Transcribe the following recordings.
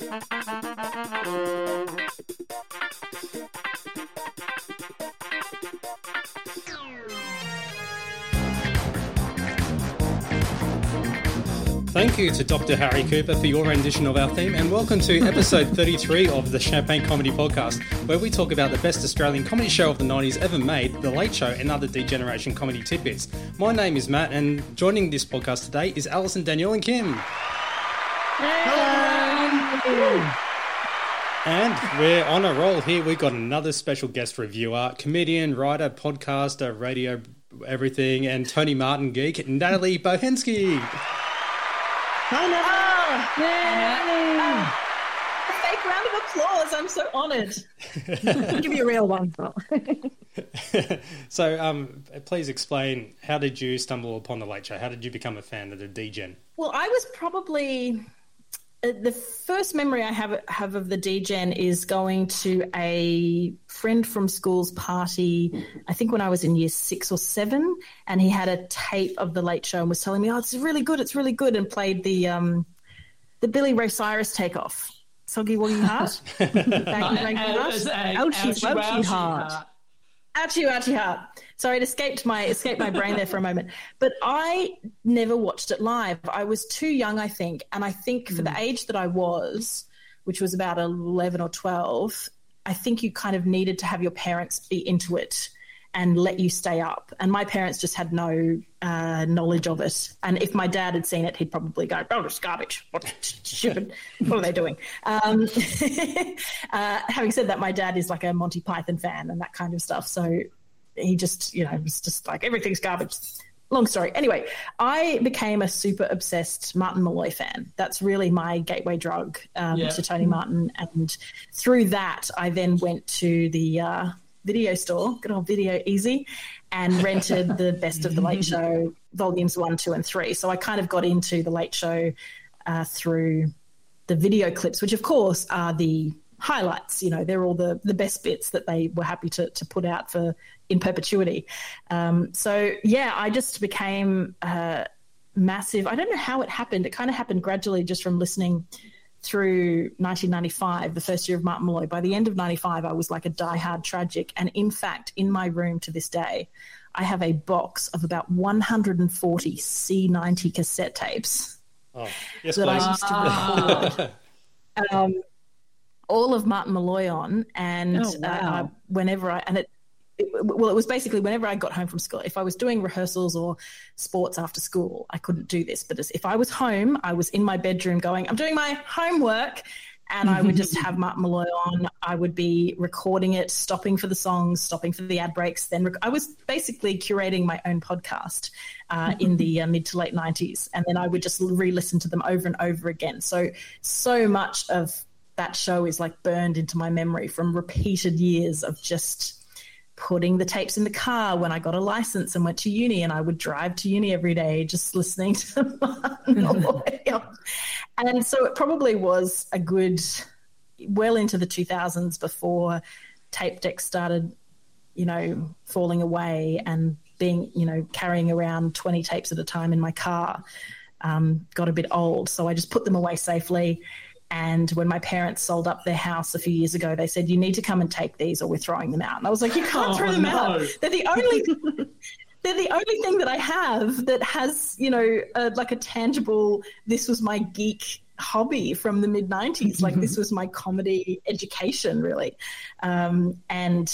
Thank you to Dr. Harry Cooper for your rendition of our theme, and welcome to episode 33 of the Champagne Comedy Podcast, where we talk about the best Australian comedy show of the 90s ever made, The Late Show, and other D-Generation comedy tidbits. My name is Matt, and joining this podcast today is Alison, Danielle, and Kim. Hello. And we're on a roll here. We've got another special guest reviewer, comedian, writer, podcaster, radio, everything, and Tony Martin geek, Natalie Bochenski. Hi, Natalie. Oh, a fake round of applause. I'm so honoured. Give you a real one. so, um, please explain how did you stumble upon the Late Show? How did you become a fan of the DGen? Well, I was probably the first memory I have have of the DGen is going to a friend from school's party. I think when I was in year six or seven, and he had a tape of the Late Show and was telling me, "Oh, it's really good, it's really good," and played the um, the Billy Ray Cyrus takeoff, "Soggy Woggy Heart." Back in Ouchie, ouchie heart. Ouchie, ouchie heart. Sorry, it escaped my escaped my brain there for a moment. But I never watched it live. I was too young, I think, and I think for the age that I was, which was about eleven or twelve, I think you kind of needed to have your parents be into it and let you stay up. And my parents just had no uh, knowledge of it. And if my dad had seen it, he'd probably go, "Oh, it's garbage. What stupid? What are they doing?" Um, uh, having said that, my dad is like a Monty Python fan and that kind of stuff. So he just, you know, was just like everything's garbage. Long story. Anyway, I became a super obsessed Martin Molloy fan. That's really my gateway drug um, Yeah. to Tony Martin, and through that, I then went to the uh, video store, good old Video Easy, and rented the Best of the Late Show volumes one, two, and three. So I kind of got into the Late Show uh, through the video clips, which of course are the highlights. You know, they're all the the best bits that they were happy to to put out for in perpetuity. Um, so yeah, I just became uh, massive. I don't know how it happened. It kind of happened gradually, just from listening through 1995, the first year of Martin Molloy. By the end of 95, I was like a diehard tragic. And in fact, in my room to this day, I have a box of about 140 C90 cassette tapes Oh, yes, that I used to record um, all of Martin Molloy on, and Oh, wow. uh, whenever I and it, it, well, it was basically whenever I got home from school. If I was doing rehearsals or sports after school, I couldn't do this. But if I was home, I was in my bedroom going, "I'm doing my homework." And I would just have Martin Molloy on. I would be recording it, stopping for the songs, stopping for the ad breaks. Then rec- I was basically curating my own podcast uh, in the uh, mid to late 90s. And then I would just re listen to them over and over again. So, so much of that show is like burned into my memory from repeated years of just putting the tapes in the car when I got a license and went to uni, and I would drive to uni every day just listening to Molloy. And so it probably was a good, well into the 2000s before tape decks started, you know, falling away and being, you know, carrying around 20 tapes at a time in my car um, got a bit old. So I just put them away safely. And when my parents sold up their house a few years ago, they said, You need to come and take these or we're throwing them out. And I was like, You can't Oh, throw them no. out. They're the only. They're the only thing that I have that has, you know, uh, like a tangible. This was my geek hobby from the mid '90s. Like this was my comedy education, really. Um, and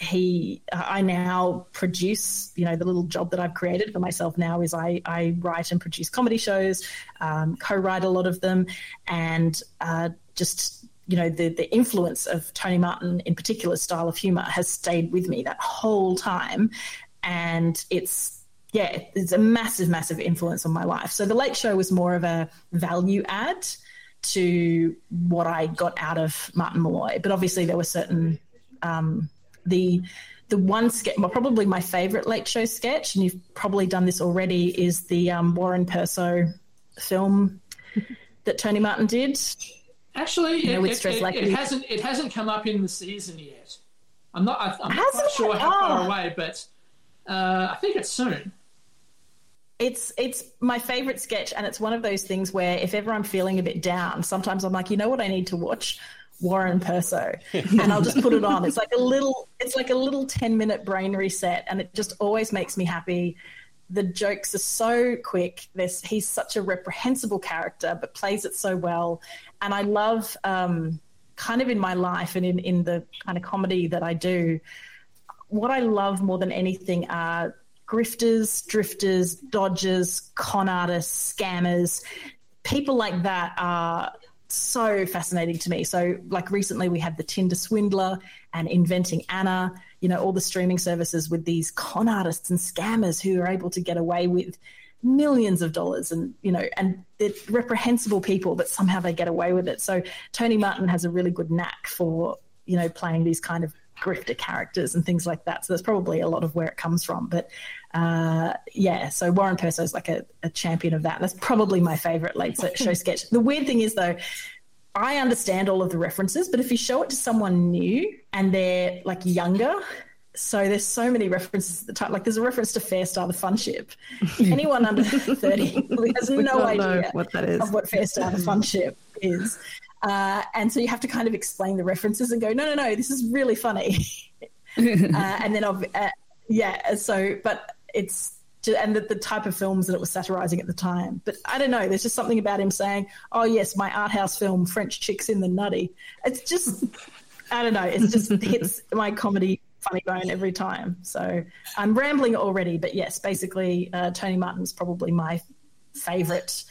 he, I now produce. You know, the little job that I've created for myself now is I, I write and produce comedy shows, um, co-write a lot of them, and uh, just you know the the influence of Tony Martin in particular style of humor has stayed with me that whole time, and it's yeah it's a massive massive influence on my life. So the Late Show was more of a value add to what I got out of Martin Molloy, but obviously there were certain um, the the one sketch, well, probably my favorite Late Show sketch, and you've probably done this already, is the um, Warren Perso film that Tony Martin did. Actually, know, it, it, Stress it, it hasn't it hasn't come up in the season yet. I'm not. I- I'm not quite sure how far Oh. away, but uh, I think it's soon. it's it's my favorite sketch, and it's one of those things where if ever I'm feeling a bit down, sometimes I'm like, you know what, I need to watch Warren Perso, and I'll just put it on. It's like a little, it's like a little ten minute brain reset, and it just always makes me happy. The jokes are so quick. There's, he's such a reprehensible character, but plays it so well, and I love. Um, kind of in my life and in, in the kind of comedy that I do, what I love more than anything are grifters, drifters, dodgers, con artists, scammers. People like that are so fascinating to me. So, like recently, we had the Tinder swindler and Inventing Anna, you know, all the streaming services with these con artists and scammers who are able to get away with millions of dollars and, you know, and they're reprehensible people, but somehow they get away with it. So, Tony Martin has a really good knack for, you know, playing these kind of grifter characters and things like that. So that's probably a lot of where it comes from. But uh, yeah, so Warren Perso is like a, a, champion of that. That's probably my favorite late show sketch. The weird thing is though, I understand all of the references, but if you show it to someone new and they're like younger, so there's so many references at the time. Like there's a reference to Fair Fairstar, the fun ship. Anyone under 30 has no idea what that is. of what Fairstar, the fun ship is. Uh, and so you have to kind of explain the references and go, no, no, no, this is really funny. uh, and then, uh, yeah, so, but it's, and the, the, type of films that it was satirizing at the time. But I don't know, there's just something about him saying, oh, yes, my art house film, French Chicks in the Nutty. It's just, I don't know, it just hits my comedy funny bone every time. So I'm rambling already, but yes, basically, uh, Tony Martin's probably my favorite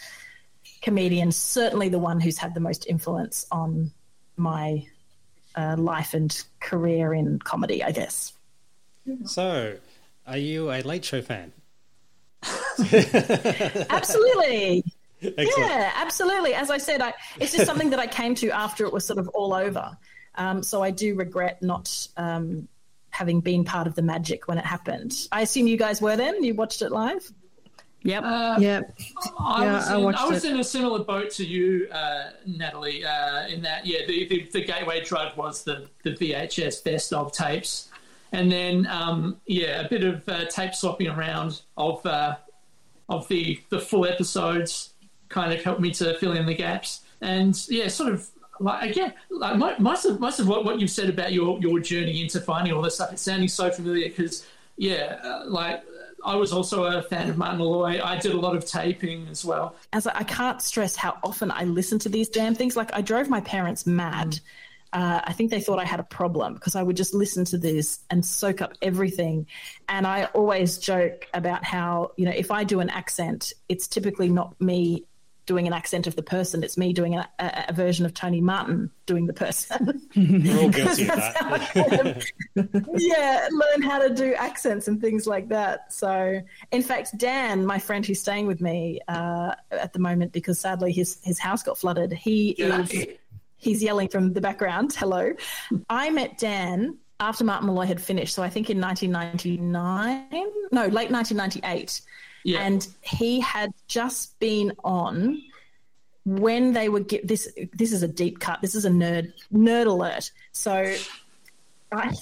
comedian, certainly the one who's had the most influence on my uh, life and career in comedy, I guess. So, are you a late show fan? absolutely. Excellent. Yeah, absolutely. As I said, I, it's just something that I came to after it was sort of all over. Um, so I do regret not um, having been part of the magic when it happened. I assume you guys were then. You watched it live. Yep. Uh, yep. I yeah, was, in, I, I was in, a similar boat to you, uh, Natalie, uh, in that, yeah, the, the, the, gateway drug was the, the VHS best of tapes. And then, um, yeah, a bit of uh, tape swapping around of uh, of the, the full episodes kind of helped me to fill in the gaps. And yeah, sort of like again, like most of most of what, what you've said about your your journey into finding all this stuff, it's sounding so familiar because yeah, uh, like I was also a fan of Martin Molloy. I did a lot of taping as well. As I can't stress how often I listen to these damn things. Like I drove my parents mad. Uh, I think they thought I had a problem because I would just listen to this and soak up everything. And I always joke about how, you know, if I do an accent, it's typically not me doing an accent of the person. It's me doing a, a, a version of Tony Martin doing the person. We're all guilty of that. yeah, learn how to do accents and things like that. So, in fact, Dan, my friend who's staying with me uh, at the moment because sadly his his house got flooded, he yeah. is he's yelling from the background. Hello, I met Dan after Martin Molloy had finished. So I think in 1999, no, late 1998 yeah. And he had just been on when they would get this. This is a deep cut. This is a nerd nerd alert. So, I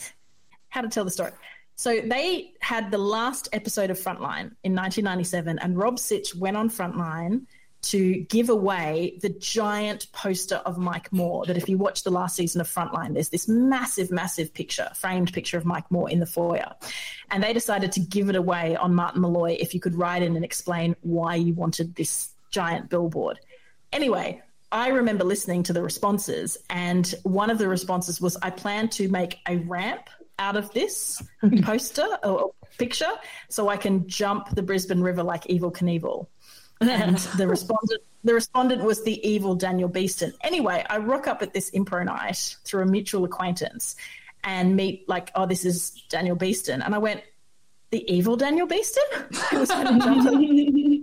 how to tell the story. So they had the last episode of Frontline in 1997, and Rob Sitch went on Frontline to give away the giant poster of Mike Moore. That if you watch the last season of Frontline, there's this massive, massive picture, framed picture of Mike Moore in the foyer. And they decided to give it away on Martin Molloy if you could write in and explain why you wanted this giant billboard. Anyway, I remember listening to the responses, and one of the responses was I plan to make a ramp out of this poster or picture so I can jump the Brisbane River like Evel Knievel and the respondent the respondent was the evil Daniel Beeston. Anyway, I rock up at this improv night through a mutual acquaintance and meet like, oh, this is Daniel Beeston, and I went, the evil Daniel Beeston, who was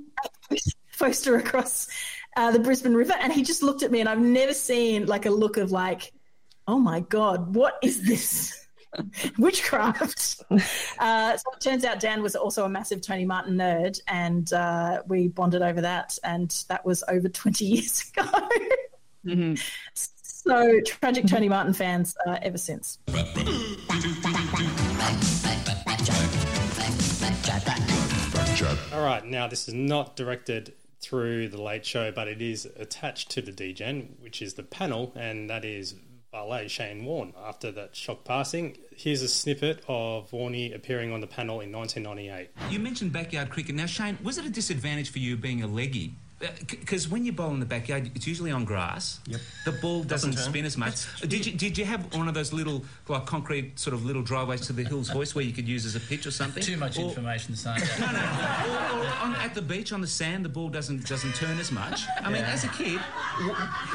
poster across uh, the Brisbane River, and he just looked at me, and I've never seen like a look of like, oh my god, what is this? witchcraft. Uh, so it turns out Dan was also a massive Tony Martin nerd, and uh, we bonded over that, and that was over 20 years ago. mm-hmm. So tragic Tony Martin fans uh, ever since. All right, now this is not directed through the Late Show, but it is attached to the DGen, which is the panel, and that is valet Shane Warne. After that shock passing, here's a snippet of Warney appearing on the panel in 1998. You mentioned backyard cricket. Now, Shane, was it a disadvantage for you being a leggy Uh, because when you bowl in the backyard, it's usually on grass. Yep. The ball doesn't, doesn't spin as much. Did you did you have one of those little like concrete sort of little driveways to the hills hoist where you could use as a pitch or something? Too much or, information, son. No, no. Or, or on, at the beach on the sand, the ball doesn't doesn't turn as much. I mean, as a kid,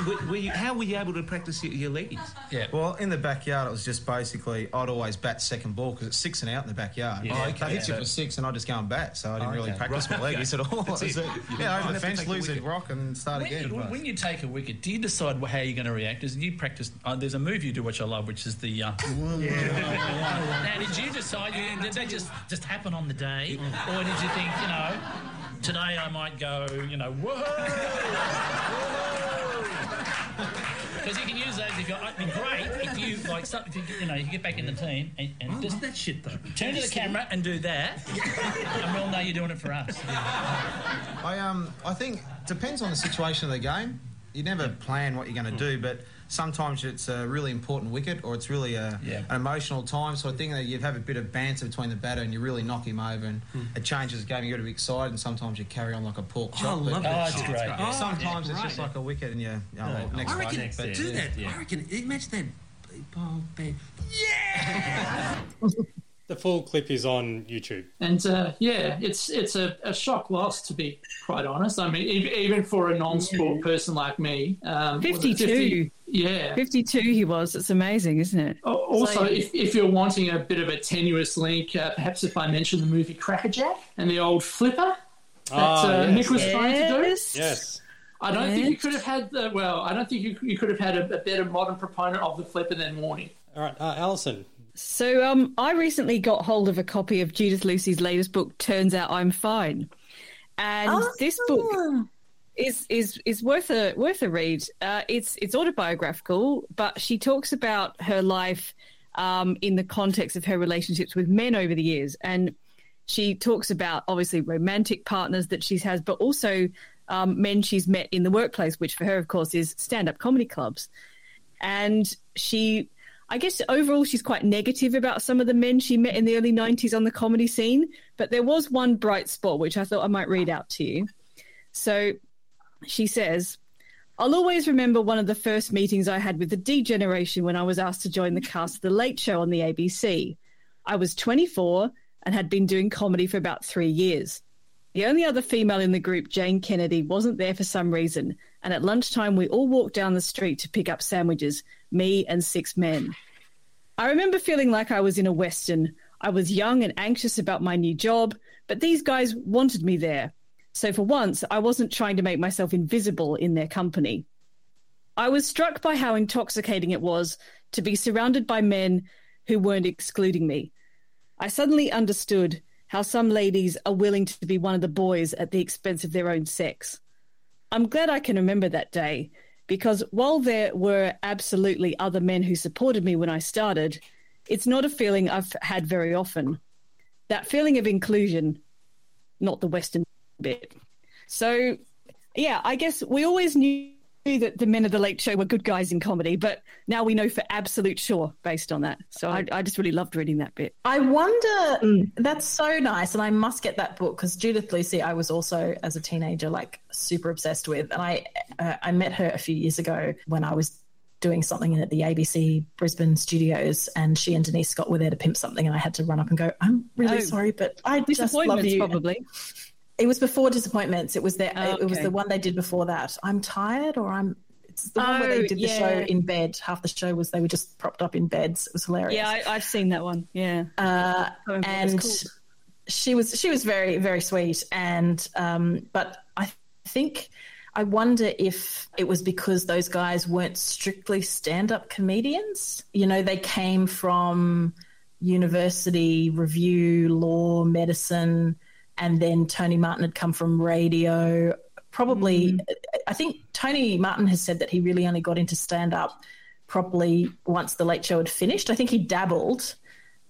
were, were you, how were you able to practice your, your leggies? Yeah. Well, in the backyard, it was just basically I'd always bat second ball because it's six and out in the backyard. Yeah. Oh, okay. They hit you for six, and I just go and bat, so I didn't oh, okay. really practice right. my leggies at all. That's it. Yeah, over the fence, lose rock, and start when again. You, when you take a wicket, do you decide how you're going to react? Is you practice? Uh, there's a move you do which I love, which is the. Uh, yeah. now, did you decide? Did that just just happen on the day, or did you think, you know, today I might go, you know, whoa? Because you can use those if you're. It'd great if you like. If you, you know, you get back in the team and, and I just that shit though. Turn to the camera and do that, and we'll know you're doing it for us. I um I think depends on the situation of the game. You never plan what you're going to do, but sometimes it's a really important wicket or it's really a, yeah. an emotional time sort of thing that you have a bit of banter between the batter and you really knock him over and mm. it changes the game. You got to be excited and sometimes you carry on like a pork chop. Oh, I love oh, it's great. Yeah. Sometimes yeah, it's just like a wicket and you, you know, next I reckon next do that. I reckon imagine that. Yeah. the full clip is on YouTube. And uh, yeah, it's it's a, a, shock loss to be quite honest. I mean, even for a non-sport person like me, um, fifty-two. 50, yeah, fifty-two. He was. It's amazing, isn't it? Also, like, if, if you're wanting a bit of a tenuous link, uh, perhaps if I mention the movie Crackerjack and the old flipper that oh, uh, yes. Nick was yes. trying to do. Yes. I don't yes. think you could have had the well. I don't think you, you could have had a, a better modern proponent of the flipper than Warney. All right, uh, Alison, so um, I recently got hold of a copy of Judith Lucy's latest book, Turns Out I'm Fine. And oh. this book is is is worth a worth a read. Uh, it's it's autobiographical, but she talks about her life um, in the context of her relationships with men over the years, and she talks about obviously romantic partners that she's has, but also um, men she's met in the workplace, which for her, of course, is stand up comedy clubs. And she I guess overall she's quite negative about some of the men she met in the early 90s on the comedy scene, but there was one bright spot which I thought I might read out to you. So she says, I'll always remember one of the first meetings I had with the D generation when I was asked to join the cast of The Late Show on the ABC. I was 24 and had been doing comedy for about three years. The only other female in the group, Jane Kennedy, wasn't there for some reason, and at lunchtime we all walked down the street to pick up sandwiches, me and six men. I remember feeling like I was in a Western. I was young and anxious about my new job, but these guys wanted me there. So for once, I wasn't trying to make myself invisible in their company. I was struck by how intoxicating it was to be surrounded by men who weren't excluding me. I suddenly understood how some ladies are willing to be one of the boys at the expense of their own sex. I'm glad I can remember that day because while there were absolutely other men who supported me when I started, it's not a feeling I've had very often. That feeling of inclusion, not the Western bit. So, yeah, I guess we always knew that the men of the Late Show were good guys in comedy, but now we know for absolute sure based on that. So I, I just really loved reading that bit. I wonder, mm. that's so nice. And I must get that book because Judith Lucy, I was also, as a teenager, like super obsessed with. And I, uh, I met her a few years ago when I was doing something at the ABC Brisbane studios, and she and Denise Scott were there to pimp something, and I had to run up and go, "I'm really oh, sorry, but I just love you." Probably. It was before Disappointments. It was the oh, okay. it was the one they did before that. I'm tired, or I'm. It's the oh, one where they oh, did the yeah. show in bed. Half the show was they were just propped up in beds. It was hilarious. Yeah, I, have seen that one. Yeah, uh, and cool. she was she was very very sweet, and um, but I think. I wonder if it was because those guys weren't strictly stand up comedians. You know, they came from university, revue, law, medicine, and then Tony Martin had come from radio. Probably, mm. I think Tony Martin has said that he really only got into stand up properly once the Late Show had finished. I think he dabbled,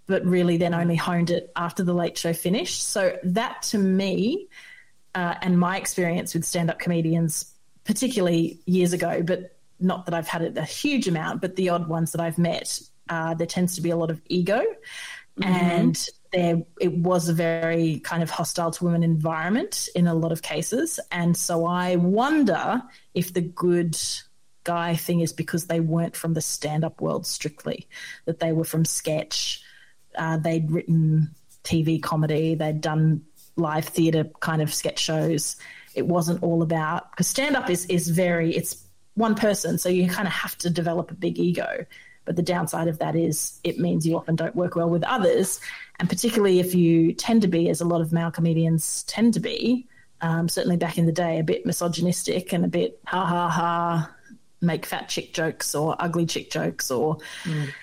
but really then only honed it after the late show finished. So that to me, uh, and my experience with stand up comedians, particularly years ago, but not that I've had it a huge amount, but the odd ones that I've met, uh, there tends to be a lot of ego. Mm-hmm. And there, it was a very kind of hostile to women environment in a lot of cases. And so I wonder if the good guy thing is because they weren't from the stand up world strictly, that they were from sketch. Uh, they'd written TV comedy, they'd done live theatre kind of sketch shows. It wasn't all about because stand up is is very it's one person, so you kind of have to develop a big ego. But the downside of that is it means you often don't work well with others, and particularly if you tend to be, as a lot of male comedians tend to be, um, certainly back in the day, a bit misogynistic and a bit ha ha ha, make fat chick jokes or ugly chick jokes or. Mm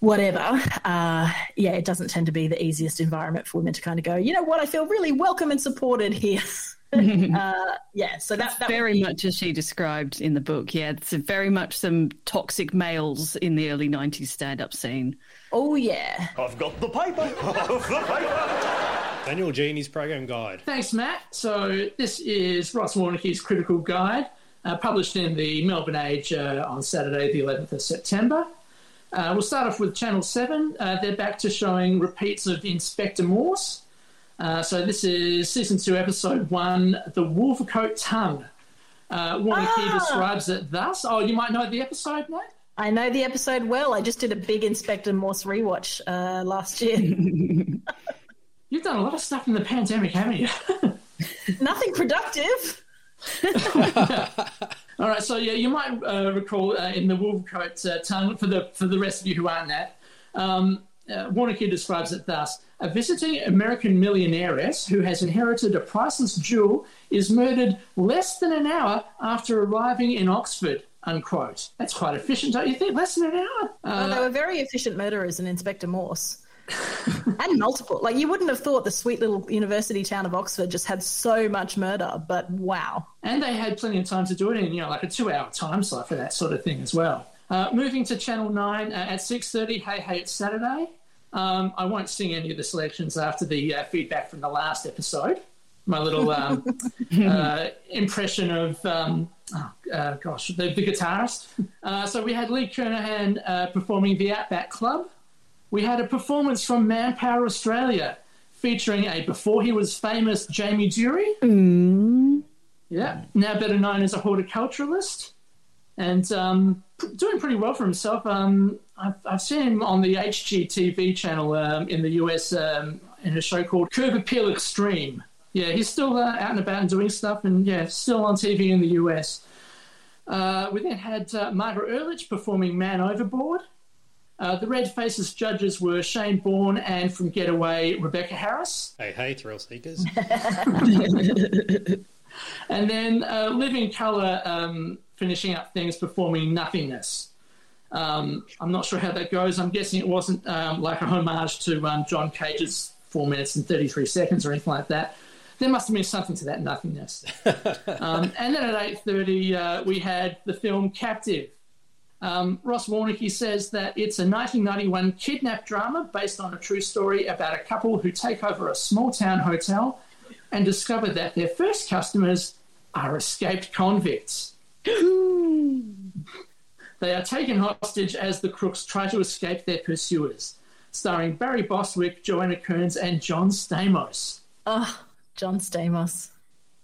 whatever, uh, yeah, it doesn't tend to be the easiest environment for women to kind of go, you know what, I feel really welcome and supported here. uh, yeah, so that, that very be... much as she described in the book. Yeah, it's very much some toxic males in the early '90s stand-up scene. Oh yeah, I've got the paper. I've the paper. Daniel Genie's program guide. Thanks, Matt. So this is Ross Warneke's critical guide, uh, published in the Melbourne Age uh, on Saturday, the 11th of September. Uh, we'll start off with Channel 7. Uh, they're back to showing repeats of Inspector Morse. Uh, so this is season 2, episode 1, The Wolvercote Tongue. Uh, Warwick ah. describes it thus. Oh, you might know the episode, mate? I know the episode well. I just did a big Inspector Morse rewatch uh, last year. You've done a lot of stuff in the pandemic, haven't you? Nothing productive. All right, so yeah, you might uh, recall uh, in the Wolvercote uh, tongue for the for the rest of you who aren't that. Um, uh, describes it thus: A visiting American millionairess who has inherited a priceless jewel is murdered less than an hour after arriving in Oxford. Unquote. That's quite efficient, don't you think? Less than an hour. well, they were very efficient murderers in Inspector Morse. and multiple. Like you wouldn't have thought the sweet little university town of Oxford just had so much murder, but wow. And they had plenty of time to do it in, you know, like a two-hour time slot for that sort of thing as well. Uh, moving to Channel Nine uh, at six thirty. Hey, hey, it's Saturday. Um, I won't sing any of the selections after the uh, feedback from the last episode. My little um, uh, impression of, um, oh, uh, gosh, the, the guitarist. Uh, so we had Lee Kernaghan performing the Outback Club we had a performance from Manpower Australia featuring a before he was famous Jamie Durie. Mm. Yeah, now better known as a horticulturalist, and um, doing pretty well for himself. Um, I've, I've, seen him on the HGTV channel um, in the US um, in a show called Curb Appeal Extreme. Yeah, he's still uh, out and about and doing stuff, and yeah, still on TV in the US. Uh, we then had uh, Margaret Urlich performing Man Overboard. Uh, the Red Faces judges were Shane Bourne and from Getaway, Rebecca Harris. Hey, hey, thrill seekers. and then uh, Living Colour um, finishing up things, performing Nothingness. Um, I'm not sure how that goes. I'm guessing it wasn't um, like a homage to um, John Cage's 4 minutes and 33 seconds or anything like that. There must have been something to that nothingness. Um, and then at 8.30, uh, we had the film Captive um, Ross Warneke says that it's a 1991 kidnap drama based on a true story about a couple who take over a small town hotel and discover that their first customers are escaped convicts. They are taken hostage as the crooks try to escape their pursuers. Starring Barry Bostwick, Joanna Kerns, and John Stamos. Oh, John Stamos.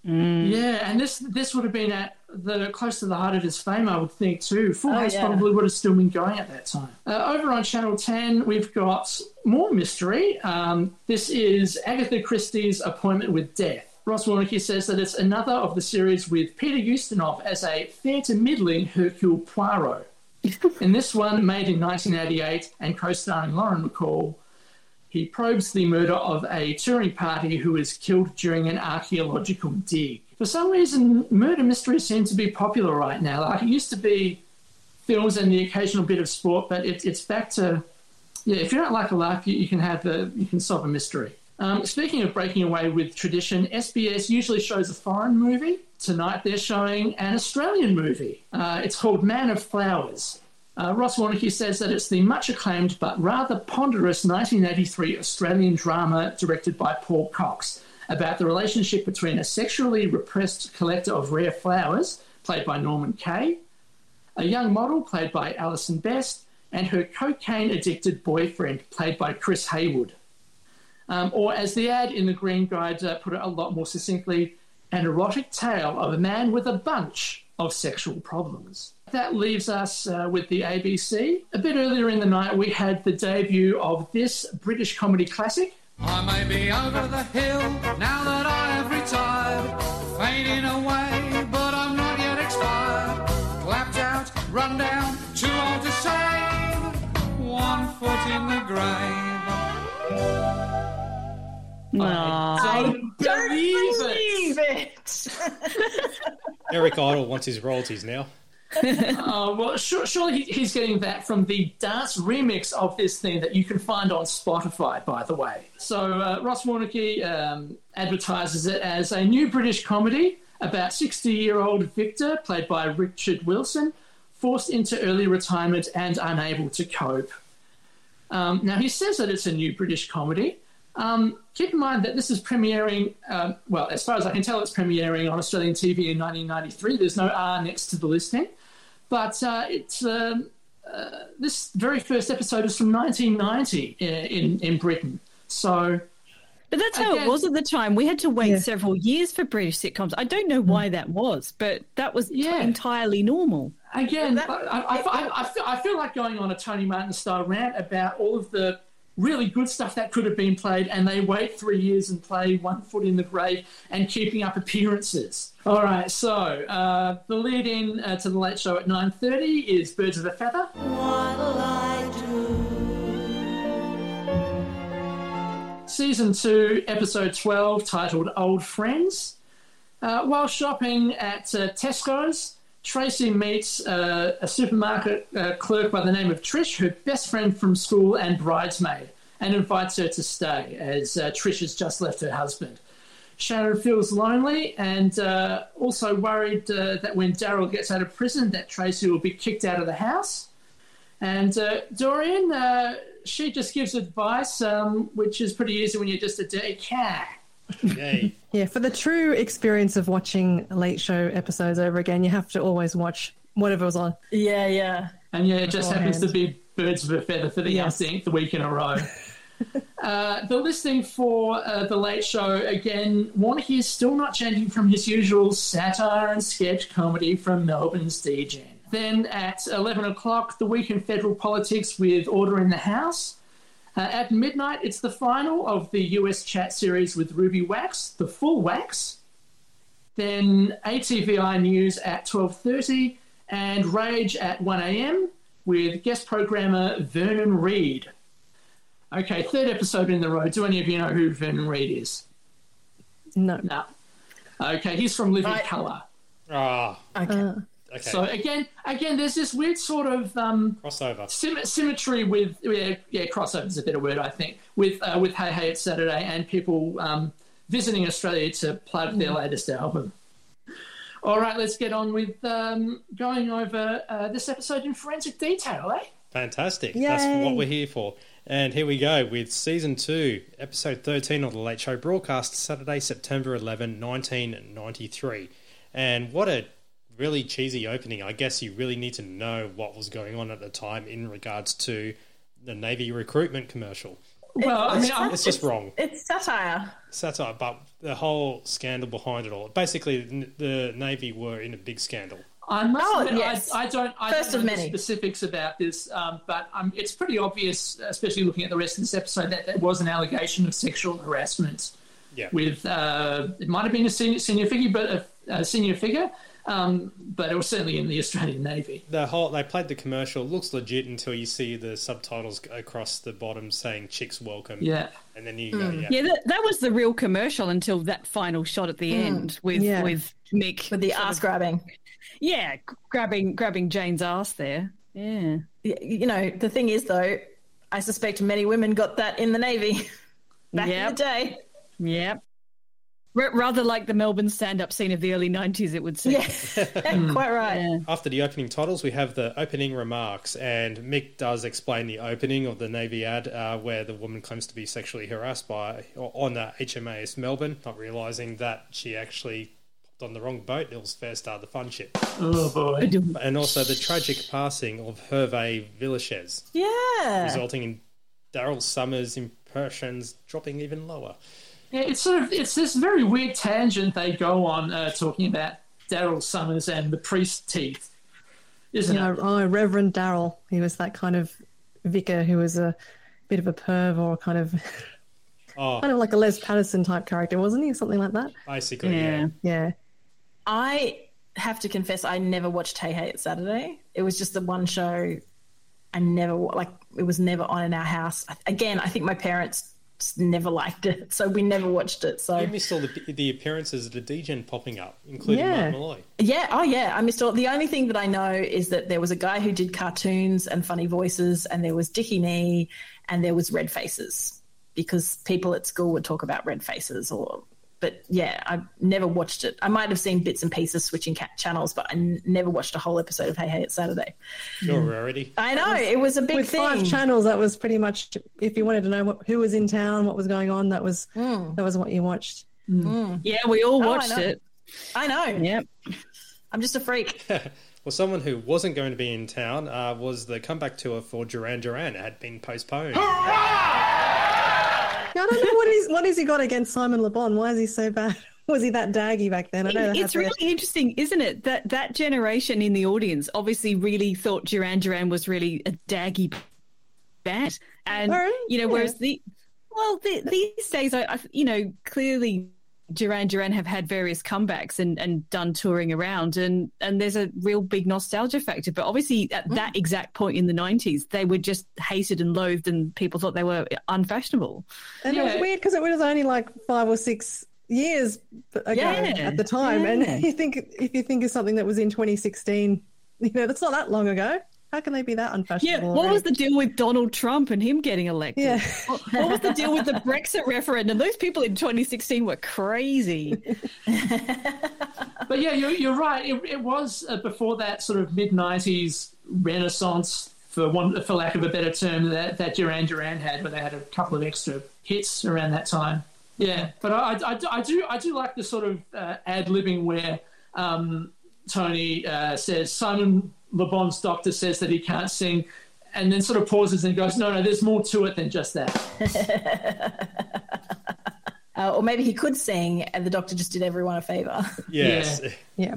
Mm. Yeah, and this this would have been at the close to the heart of his fame, I would think too. Full oh, House yeah. probably would have still been going at that time. Uh, over on Channel Ten, we've got more mystery. Um, this is Agatha Christie's Appointment with Death. Ross Warneke says that it's another of the series with Peter Ustinov as a fair to middling Hercule Poirot. in this one, made in 1988 and co-starring Lauren Bacall, he probes the murder of a touring party who was killed during an archaeological dig. For some reason, murder mysteries seem to be popular right now. Like it used to be films and the occasional bit of sport, but it, it's back to yeah. If you don't like a laugh, you, you can have a you can solve a mystery. Um, speaking of breaking away with tradition, SBS usually shows a foreign movie. Tonight they're showing an Australian movie. Uh, it's called Man of Flowers. Uh, Ross Warneke says that it's the much acclaimed but rather ponderous 1983 Australian drama directed by Paul Cox about the relationship between a sexually repressed collector of rare flowers, played by Norman Kaye, a young model, played by Alison Best, and her cocaine addicted boyfriend, played by Chris Haywood. Um, or, as the ad in the Green Guide uh, put it a lot more succinctly, an erotic tale of a man with a bunch of sexual problems. That leaves us uh, with the ABC. A bit earlier in the night, we had the debut of this British comedy classic. I may be over the hill now that I have retired, fading away, but I'm not yet expired. Clapped out, run down, too old to save, one foot in the grave. No, I don't believe it. Eric Idle wants his royalties now. uh, well, sure, surely he's getting that from the dance remix of this thing that you can find on Spotify, by the way. So uh, Ross Warneke um, advertises it as a new British comedy about 60-year-old Victor, played by Richard Wilson, forced into early retirement and unable to cope. Um, now, he says that it's a new British comedy. Um, keep in mind that this is premiering, uh, well, as far as I can tell, it's premiering on Australian TV in 1993. There's no R next to the listing. But uh, it's um, uh, this very first episode is from 1990 in, in, in Britain. So. But that's how again, it was at the time. We had to wait yeah. several years for British sitcoms. I don't know why that was, but that was yeah. t- entirely normal. Again, that, I, I, I, I, feel, I feel like going on a Tony Martin style rant about all of the really good stuff that could have been played, and they wait three years and play One Foot in the Grave and keeping up appearances. All right, so uh, the lead in uh, to the late show at 9.30 is Birds of a Feather. Season 2, Episode 12, titled Old Friends. Uh, while shopping at uh, Tesco's, Tracy meets uh, a supermarket uh, clerk by the name of Trish, her best friend from school and bridesmaid, and invites her to stay as uh, Trish has just left her husband. Sharon feels lonely and uh, also worried uh, that when Daryl gets out of prison, that Tracy will be kicked out of the house. And uh, Dorian, she just gives advice, um, which is pretty easy when you're just a cat. Yay. yeah, for the true experience of watching late show episodes over again, you have to always watch whatever was on. Yeah, yeah. And yeah, it just happens to be Birds of a Feather for the yes. umpteenth week in a row. uh, the listing for uh, the Late Show again, Warneke is still not changing from his usual satire and sketch comedy from Melbourne's DGen. Then at 11 o'clock, the week in federal politics with Order in the House. Uh, at midnight, it's the final of the US chat series with Ruby Wax, the full Wax. Then ATVI News at 12.30 and Rage at 1am with guest programmer Vernon Reid. Okay, third episode in the row. Do any of you know who Vernon Reid is? No. No. Okay, he's from Living right. Colour. Ah. Oh. Okay. Uh. Okay. So again, again, there's this weird sort of um, crossover sim- symmetry with yeah, yeah, crossover is a better word, I think, with uh, with Hey Hey It's Saturday and people um, visiting Australia to plug their mm. latest album. All right, let's get on with um, going over uh, this episode in forensic detail, eh? Fantastic. Yay. That's what we're here for. And here we go with season two, episode 13 of The Late Show broadcast, Saturday, September 11, 1993. And what a really cheesy opening. I guess you really need to know what was going on at the time in regards to the Navy recruitment commercial. Well, I mean, it's, it's just wrong. It's satire. Satire, but the whole scandal behind it all. Basically, the Navy were in a big scandal. I must oh, admit, yes. I, I, don't, I First don't know the specifics about this, um, but um, it's pretty obvious, especially looking at the rest of this episode, that there was an allegation of sexual harassment. Yeah. With uh, it might have been a senior, senior figure, but a, a senior figure, um, but it was certainly in the Australian Navy. The whole they played the commercial looks legit until you see the subtitles across the bottom saying "Chicks Welcome." Yeah, and then you go, mm. yeah, yeah. That, that, was the real commercial until that final shot at the mm. end with yeah. with Mick with the ass of, grabbing. Yeah, grabbing grabbing Jane's ass there. Yeah, you know the thing is though, I suspect many women got that in the Navy back yep. in the day. Yep. Rather like the Melbourne stand-up scene of the early '90s, it would seem. Yeah, quite right. Yeah. After the opening titles, we have the opening remarks, and Mick does explain the opening of the Navy ad, uh, where the woman claims to be sexually harassed by on the HMAS Melbourne, not realizing that she actually popped on the wrong boat. It was Fairstar the fun ship. Oh boy! And also the tragic passing of Hervé Villechaize. Yeah, resulting in Daryl Somers' impressions dropping even lower. Yeah, it's sort of it's this very weird tangent they go on uh, talking about Daryl Somers and the priest teeth, isn't it? Oh, Reverend Daryl. He was that kind of vicar who was a bit of a perv or kind of oh. kind of like a Les Patterson type character, wasn't he? Something like that. Basically, yeah. Yeah. I have to confess, I never watched Hey Hey It's Saturday. It was just the one show I never like. It was never on in our house. Again, I think my parents never liked it, so we never watched it. So you missed all the, the appearances of the DJ popping up, including yeah. Mark Molloy. Yeah, oh yeah, I missed all. The only thing that I know is that there was a guy who did cartoons and funny voices, and there was Dicky Knee, and there was Red Faces, because people at school would talk about red faces or but yeah, I never watched it. I might have seen bits and pieces switching cat channels, but I n- never watched a whole episode of Hey Hey It's Saturday. Sure, rarity. I know it was a big with thing. five channels. That was pretty much if you wanted to know what, who was in town, what was going on. That was mm. that was what you watched. Mm. Yeah, we all watched oh, I it. I know. Yep. I'm just a freak. well, someone who wasn't going to be in town uh, was the comeback tour for Duran Duran. It had been postponed. I don't know what is what has he got against Simon Le Bon. Why is he so bad? Was he that daggy back then? I know it's really interesting, isn't it? That that generation in the audience obviously really thought Duran Duran was really a daggy band, and oh, you know, yeah. whereas the well, the, these days, I, I you know clearly Duran Duran have had various comebacks and, and done touring around, and, and there's a real big nostalgia factor. But obviously, at mm. that exact point in the 90s, they were just hated and loathed, and people thought they were unfashionable. And yeah. it was weird because it was only like five or six years ago yeah. at the time. Yeah. And you think if you think of something that was in 2016, you know, that's not that long ago. How can they be that unfashionable? Yeah, what was the deal with Donald Trump and him getting elected? Yeah. what, what was the deal with the Brexit referendum? Those people in 2016 were crazy. but yeah, you're, you're right. It, it was uh, before that sort of mid 90s renaissance, for one, for lack of a better term, that, that Duran Duran had, where they had a couple of extra hits around that time. Yeah, but I, I, I do I do like the sort of uh, ad libbing where um, Tony uh, says Simon Le Bon's doctor says that he can't sing, and then sort of pauses and goes, "No, no, there's more to it than just that." uh, or maybe he could sing, and the doctor just did everyone a favour. Yes. Yeah. yeah.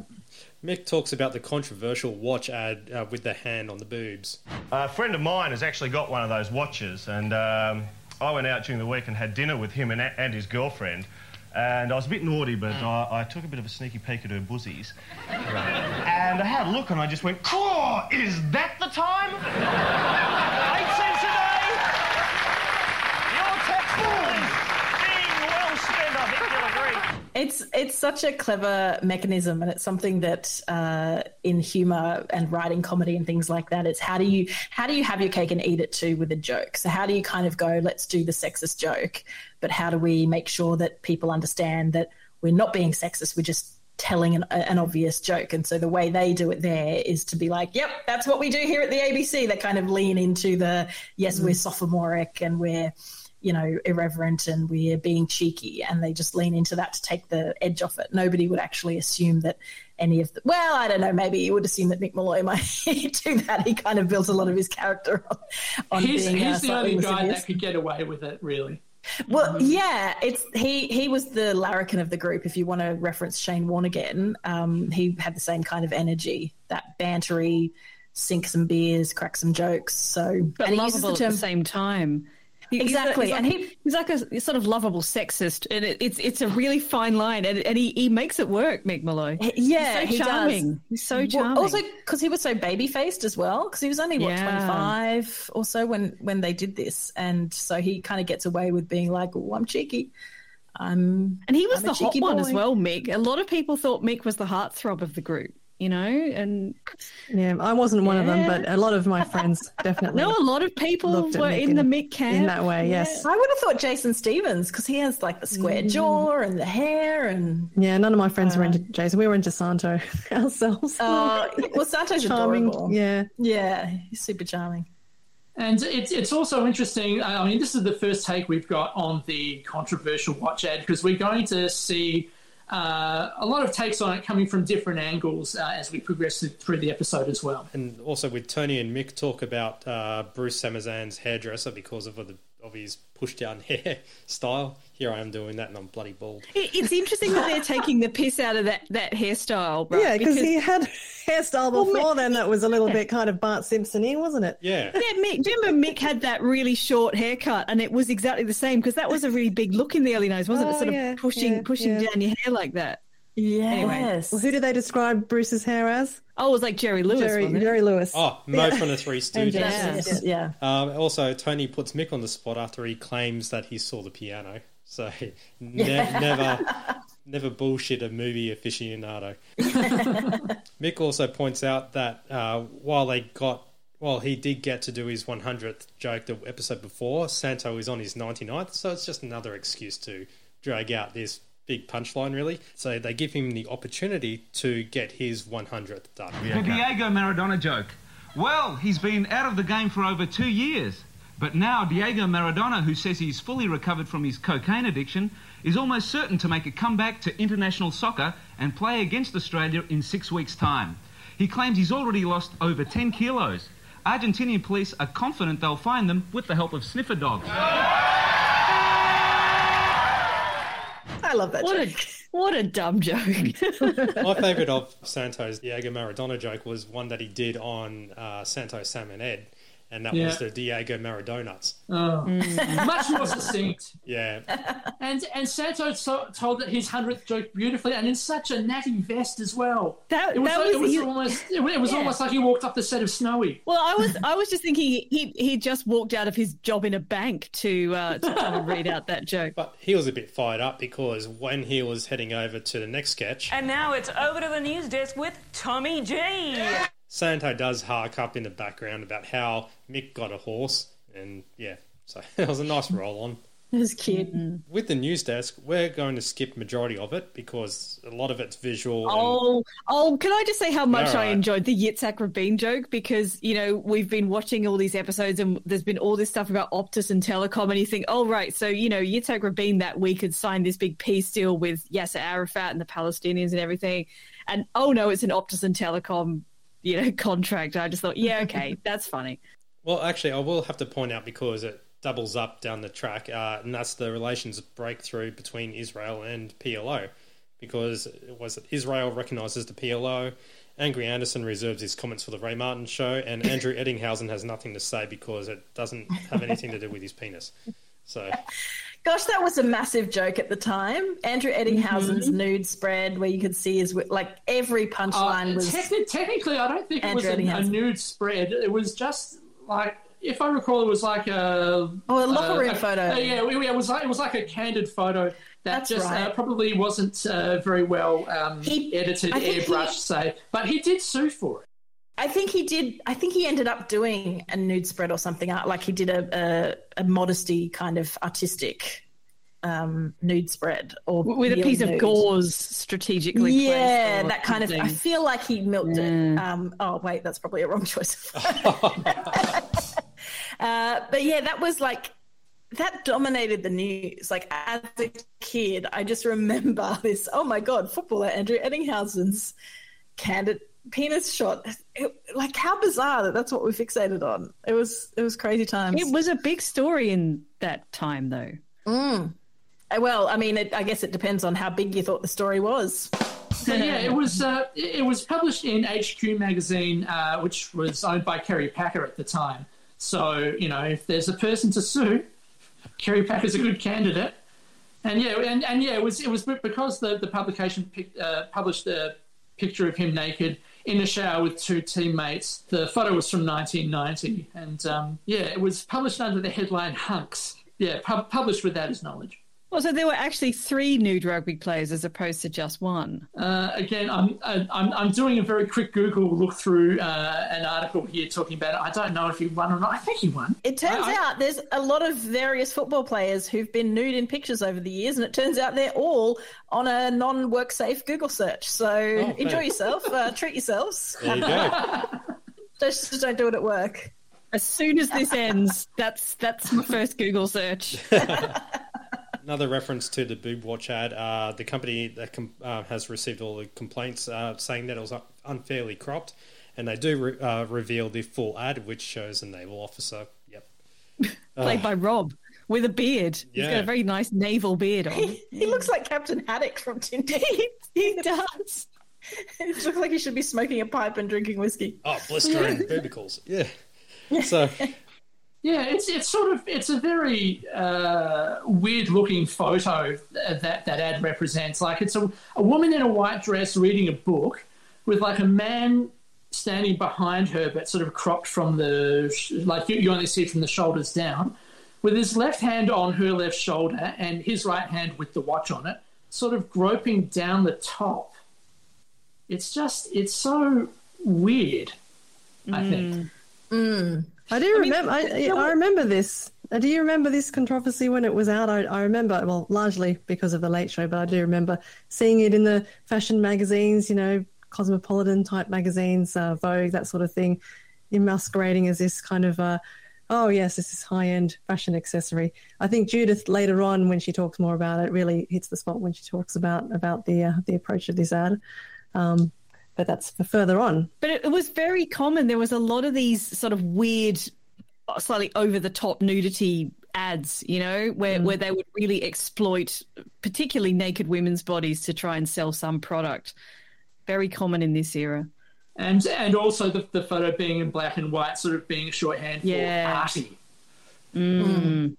Mick talks about the controversial watch ad uh, with the hand on the boobs. A friend of mine has actually got one of those watches, and um, I went out during the week and had dinner with him and, and his girlfriend. And I was a bit naughty, but I, I, took a bit of a sneaky peek at her bussies. and I had a look and I just went, Cool, is that the time? Eight cents a day? Your tax being well spent, I think you'll agree. It's it's such a clever mechanism, and it's something that uh, in humor and writing comedy and things like that, it's how do you how do you have your cake and eat it too with a joke? So how do you kind of go, let's do the sexist joke, but how do we make sure that people understand that we're not being sexist, we're just telling an, an, obvious joke. And so the way they do it there is to be like, yep, that's what we do here at the ABC. They kind of lean into the, yes, mm. we're sophomoric and we're, you know, irreverent and we're being cheeky. And they just lean into that to take the edge off it. Nobody would actually assume that any of the, well, I don't know, maybe you would assume that Mick Molloy might do that. He kind of built a lot of his character on, on he's, being He's uh, the only guy that could get away with it, really. Well, yeah, it's he. He was the larrikin of the group. If you want to reference Shane Warne again, um, he had the same kind of energy, that bantery, sink some beers, crack some jokes. So, but and lovable the term, at the same time. Exactly, he's like, and he, he's like a sort of lovable sexist, and it, it's it's a really fine line, and, and he, he makes it work, Mick Molloy. Yeah, he's so he charming. Does. He's so charming. Well, also, because he was so baby faced as well, because he was only what yeah. twenty five or so when when they did this, and so he kind of gets away with being like, "Oh, I'm cheeky." I'm, and he was I'm the hot one as well, Mick. A lot of people thought Mick was the heartthrob of the group. You know, and yeah, I wasn't one of them, but a lot of my friends definitely. no, a lot of people were in, the Mick camp in that way. Yes, I would have thought Jason Stephens because he has like the square mm. jaw and the hair, and yeah, none of my friends uh, were into Jason. We were into Santo ourselves. Oh, uh, well, Santo's charming. Adorable. Yeah, yeah, he's super charming. And it's it's also interesting. I mean, this is the first take we've got on the controversial watch ad because we're going to see uh, a lot of takes on it coming from different angles uh, as we progress through the episode as well. And also with Tony and Mick talk about uh, Bruce Samazan's hairdresser because of the of his push down hair style. Here I am doing that, and I'm bloody bald. It's interesting that they're taking the piss out of that that hairstyle. Right? Yeah, because he had hairstyle before well, then that was a little bit kind of Bart Simpson-y, wasn't it? Yeah. Yeah, Mick. Remember Mick had that really short haircut, and it was exactly the same because that was a really big look in the early days, wasn't oh, it? Sort yeah, of pushing yeah, pushing yeah. down your hair like that. Yes. Anyway, well, who do they describe Bruce's hair as? Oh, it was like Jerry Lewis. Jerry, Jerry Lewis. Oh, Moe yeah. from the Three Stooges. yes. Yeah. Um, also, Tony puts Mick on the spot after he claims that he saw the piano. So ne- never, never bullshit a movie aficionado. Mick also points out that uh, while they got, well, he did get to do his 100th joke the episode before. Santo is on his 99th, so it's just another excuse to drag out this big punchline, really. So they give him the opportunity to get his 100th done. The Diego Maradona joke. Well, he's been out of the game for over two years. But now Diego Maradona, who says he's fully recovered from his cocaine addiction, is almost certain to make a comeback to international soccer and play against Australia in six weeks' time. He claims he's already lost over 10 kilos. Argentinian police are confident they'll find them with the help of sniffer dogs. I love that what joke. A, what a dumb joke. My favourite of Santo's Diego Maradona joke was one that he did on uh, Santo Sam and Ed and that yeah. was the Diego Maradonuts. Oh. Mm. Much more succinct. Yeah. And and Santo so, told that his hundredth joke beautifully, and in such a natty vest as well. That, it was, that like, was, it was almost it was yeah. almost like he walked up the set of Snowy. Well, I was I was just thinking he he just walked out of his job in a bank to uh, to try and read out that joke. But he was a bit fired up because when he was heading over to the next sketch, and now it's over to the news desk with Tommy G. Santo does hark up in the background about how Mick got a horse, and yeah, so it was a nice roll on. It was cute. Mm. With the news desk, we're going to skip majority of it because a lot of it's visual. Oh, and... oh! Can I just say how much right. I enjoyed the Yitzhak Rabin joke? Because you know we've been watching all these episodes, and there's been all this stuff about Optus and Telecom, and you think, oh right, so you know Yitzhak Rabin that week had signed this big peace deal with Yasser Arafat and the Palestinians and everything, and oh no, it's an Optus and Telecom you know contract. I just thought, yeah, okay, that's funny. Well, actually, I will have to point out because it doubles up down the track, uh, and that's the relations breakthrough between Israel and PLO, because it was that Israel recognises the PLO. Angry Anderson reserves his comments for the Ray Martin show, and Andrew Ettingshausen has nothing to say because it doesn't have anything to do with his penis. So Gosh, that was a massive joke at the time. Andrew Ettingshausen's mm-hmm. nude spread, where you could see his like every punchline uh, was. Te- technically, I don't think Andrew it was a, a, nude spread. It was just like, if I recall, it was like a oh a locker room photo. yeah, it was like it was like a candid photo that That's just uh, right. uh, probably wasn't uh, very well um, he, edited, airbrushed, he, say. But he did sue for it. I think he did. I think he ended up doing a nude spread or something. Uh, like he did a, a, a modesty kind of artistic um, nude spread or with a piece nude. of gauze strategically. Yeah, that kind of. I feel like he milked yeah. it. Um, oh wait, that's probably a wrong choice. uh, but yeah, that was like that dominated the news. Like as a kid, I just remember this. Oh my god, footballer Andrew Ettingshausen's candid penis shot. It, like how bizarre that that's what we fixated on. It was it was crazy times. It was a big story in that time though. Mm. Uh, well, I mean, it, I guess it depends on how big you thought the story was. So yeah, it was uh, it was published in HQ magazine, uh, which was owned by Kerry Packer at the time. So you know, if there's a person to sue, Kerry Packer's a good candidate. And yeah, and, and yeah, it was it was because the the publication picked, uh, published a picture of him naked in the shower with two teammates. The photo was from 1990, and um, yeah, it was published under the headline "Hunks." Yeah, pu- published without his knowledge. Well, so there were actually three nude rugby players as opposed to just one. Uh, again, I'm, I'm I'm doing a very quick Google look through uh, an article here talking about it. I don't know if he won or not. I think he won. It turns I, out there's a lot of various football players who've been nude in pictures over the years, and it turns out they're all on a non-work safe Google search. So oh, enjoy yourself, uh, treat yourselves. There you go. just, just don't do it at work. As soon as this ends, that's that's my first Google search another reference to the boob watch ad. Uh, the company that com- uh, has received all the complaints uh, saying that it was unfairly cropped, and they do re- uh, reveal the full ad, which shows a naval officer. Yep, played by Rob with a beard. Yeah. He's got a very nice naval beard on. He, he looks like Captain Haddock from Tintin. he, he does. It looks like he should be smoking a pipe and drinking whiskey. Oh, blistering bubicles. Yeah. So yeah, it's it's sort of it's a very uh, weird looking photo that that ad represents. Like it's a, a woman in a white dress reading a book with like a man standing behind her, but sort of cropped from the like you, you only see from the shoulders down, with his left hand on her left shoulder and his right hand with the watch on it, sort of groping down the top. It's just it's so weird. I think. Mm. I do I remember. Mean, I, I, remember this. Uh, do you remember this controversy when it was out? I, I, remember, well, largely because of the Late Show, but I do remember seeing it in the fashion magazines. You know, cosmopolitan type magazines, uh, Vogue, that sort of thing, in masquerading as this kind of. Uh, oh yes, this is high end fashion accessory. I think Judith later on, when she talks more about it, really hits the spot when she talks about about the uh, the approach of this ad. Um, but that's for further on. But it, was very common. There was a lot of these sort of weird, slightly over the top nudity ads, you know, where, mm. where they would really exploit particularly naked women's bodies to try and sell some product. Very common in this era. And and also the, the photo being in black and white, sort of being shorthand yeah. for arty. Mm. Mm.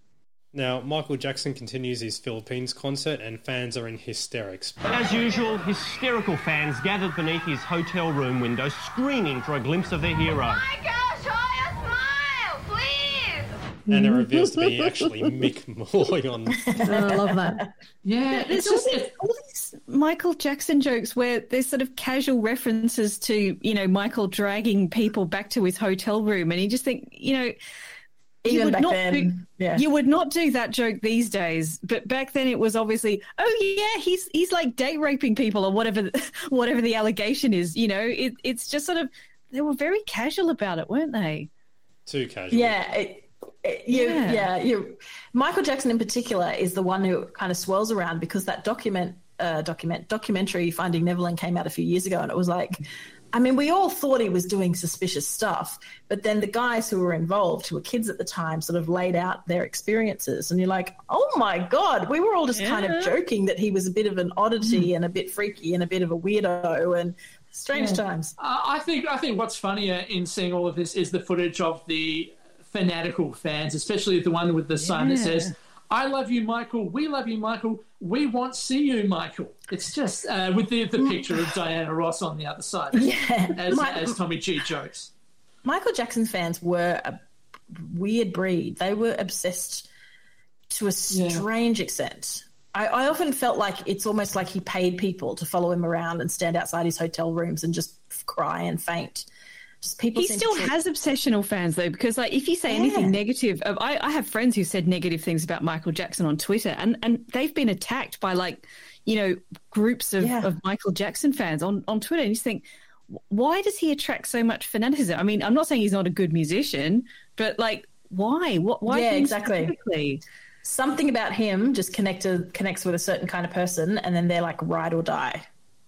Now, Michael Jackson continues his Philippines concert and fans are in hysterics. As usual, hysterical fans gathered beneath his hotel room window screaming for a glimpse of their hero. Oh Michael, show a smile, please! And it reveals to be actually Mick Molloy on. Oh, I love that. Yeah, there's just all these Michael Jackson jokes where there's sort of casual references to, you know, Michael dragging people back to his hotel room, and you just think, you know even back then, do, yeah. you would not do that joke these days. But back then, it was obviously, oh yeah, he's he's like date raping people or whatever, whatever the allegation is. You know, it, it's just sort of they were very casual about it, weren't they? Too casual. Yeah. It, it, you, yeah, yeah you, Michael Jackson in particular is the one who kind of swirls around because that document, uh, document documentary Finding Neverland came out a few years ago, and it was like I mean, we all thought he was doing suspicious stuff, but then the guys who were involved, who were kids at the time, sort of laid out their experiences. And you're like, oh my God, we were all just yeah. kind of joking that he was a bit of an oddity mm. and a bit freaky and a bit of a weirdo and strange yeah. times. Uh, I think I think what's funnier in seeing all of this is the footage of the fanatical fans, especially the one with the sign that says, I love you, Michael. We love you, Michael. We want to see you, Michael. It's just uh, with the, the picture of Diana Ross on the other side. Yeah. As, My, as Tommy G jokes. Michael Jackson fans were a weird breed. They were obsessed to a strange yeah. extent. I, I often felt like it's almost like he paid people to follow him around and stand outside his hotel rooms and just cry and faint just people. He still has obsessional fans though, because like if you say yeah. anything negative, I, I have friends who said negative things about Michael Jackson on Twitter, and and they've been attacked by like you know groups of, yeah. of Michael Jackson fans on on Twitter, and you think. Why does he attract so much fanaticism? I mean, I'm not saying he's not a good musician, but like, why? What? Why? Yeah, exactly something about him just connected connects with a certain kind of person and then they're like ride or die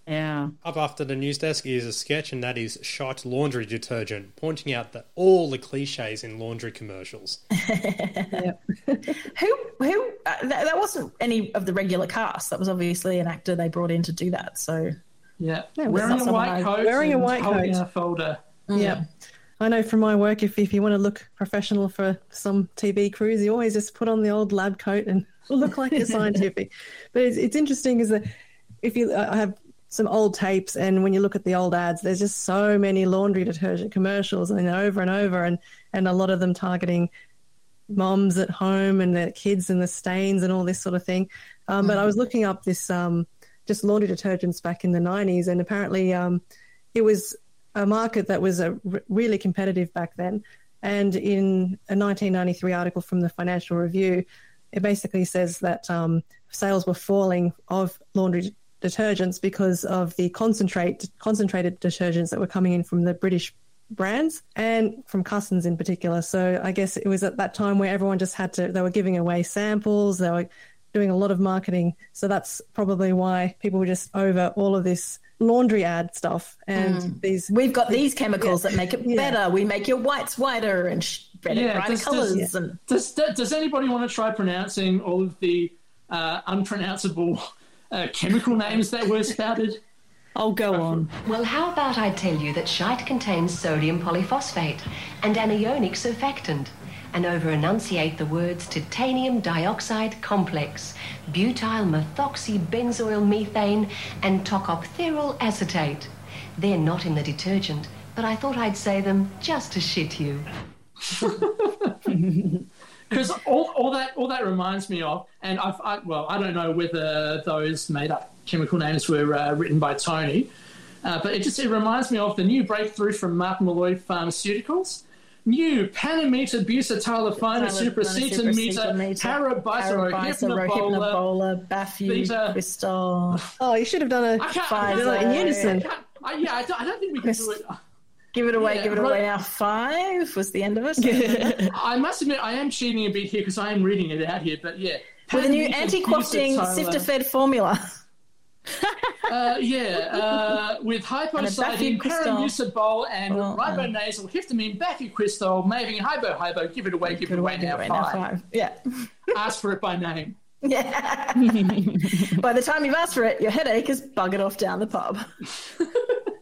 yeah. Up after the news desk is a sketch, and that is shot laundry detergent, pointing out that all the cliches in laundry commercials. who who uh, that, that, wasn't any of the regular cast. That was obviously an actor they brought in to do that. So yeah, yeah wearing a white coat, wearing a white coat, in a folder. Mm. Yeah. I know from my work, if, if you want to look professional for some TV crews, you always just put on the old lab coat and look like you're scientific. but it's, it's interesting is that if you, I have some old tapes and when you look at the old ads there's just so many laundry detergent commercials and over and over and and a lot of them targeting moms at home and their kids and the stains and all this sort of thing. Um, but I was looking up this um, just laundry detergents back in the 90s, and apparently um, it was a market that was a r- really competitive back then. And in a 1993 article from the Financial Review, it basically says that um, sales were falling of laundry detergents because of the concentrate concentrated detergents that were coming in from the British brands and from Cussons in particular. So I guess it was at that time where everyone just had to they were giving away samples, they were doing a lot of marketing. So that's probably why people were just over all of this laundry ad stuff and mm. these we've got these chemicals yeah. that make it better. We make your whites whiter and better yeah, brighter colors. Does, and does, does anybody want to try pronouncing all of the uh, unpronounceable uh, chemical names that were spouted? I'll go on. Well, how about I tell you that shite contains sodium polyphosphate and anionic surfactant, and over enunciate the words titanium dioxide complex, butyl methoxybenzoyl methane, and tocopherol acetate. They're not in the detergent, but I thought I'd say them just to shit you. because all, all that all that reminds me of, and I've I, well, I don't know whether those made up chemical names were uh, written by Tony, uh, but it just it reminds me of the new breakthrough from Martin Molloy Pharmaceuticals. New Panameter bucetylophenol supracetameta parabisarohypnobola bafusistol. Oh, you should have done a five in unison. I, yeah, I don't, I don't think we can do it. Give it away, yeah, give it away now. Five was the end of it. I must admit, I am cheating a bit here because I am reading it out here, but yeah. With a new anti quafting sifter-fed formula. uh, yeah, uh, with hypocytin, paramucibol, and well, ribonasal uh, histamine, bafusistol, maybe hypo, hypo. Give it away, give, give it away, away now. Five. now. Five. Yeah. Ask for it by name. Yeah. by the time you've asked for it, your headache is buggered off down the pub.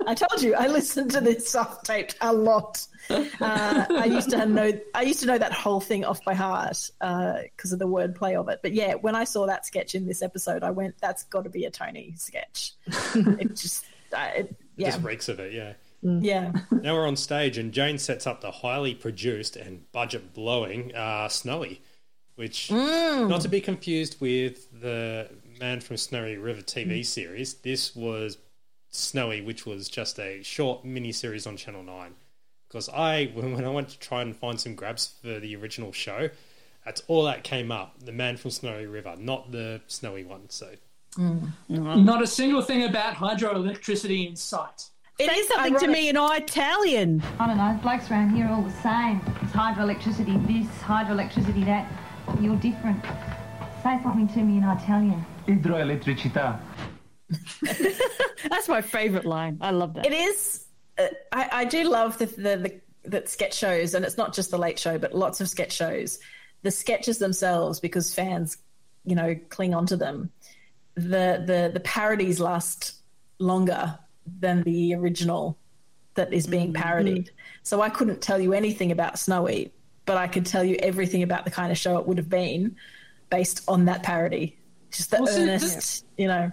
I told you I listened to this soft taped a lot. Uh, I used to know I used to know that whole thing off by heart because uh, of the wordplay of it. But yeah, when I saw that sketch in this episode, I went, "That's got to be a Tony sketch." it just, uh, it, yeah, just reeks of it. Yeah. Mm. Yeah. now we're on stage, and Jane sets up the highly produced and budget blowing uh, Snowy, which mm. not to be confused with the Man from Snowy River TV mm. series. This was Snowy, which was just a short mini series on Channel 9. Because I, when I went to try and find some grabs for the original show, that's all that came up the man from Snowy River, not the Snowy one. So, mm. not a single thing about hydroelectricity in sight. It Say is something ironic. to me in Italian. I don't know. Blokes around here are all the same. It's hydroelectricity this, hydroelectricity that. You're different. Say something to me in Italian. Idroelettricità. That's my favourite line. I love that. It is. Uh, I, I, do love the, the, the the sketch shows, and it's not just the Late Show, but lots of sketch shows. The sketches themselves, because fans, you know, cling onto them. The the the parodies last longer than the original that is being mm-hmm. parodied. Mm-hmm. So I couldn't tell you anything about Snowy, but I could tell you everything about the kind of show it would have been based on that parody. Just the well, earnest, see, you know.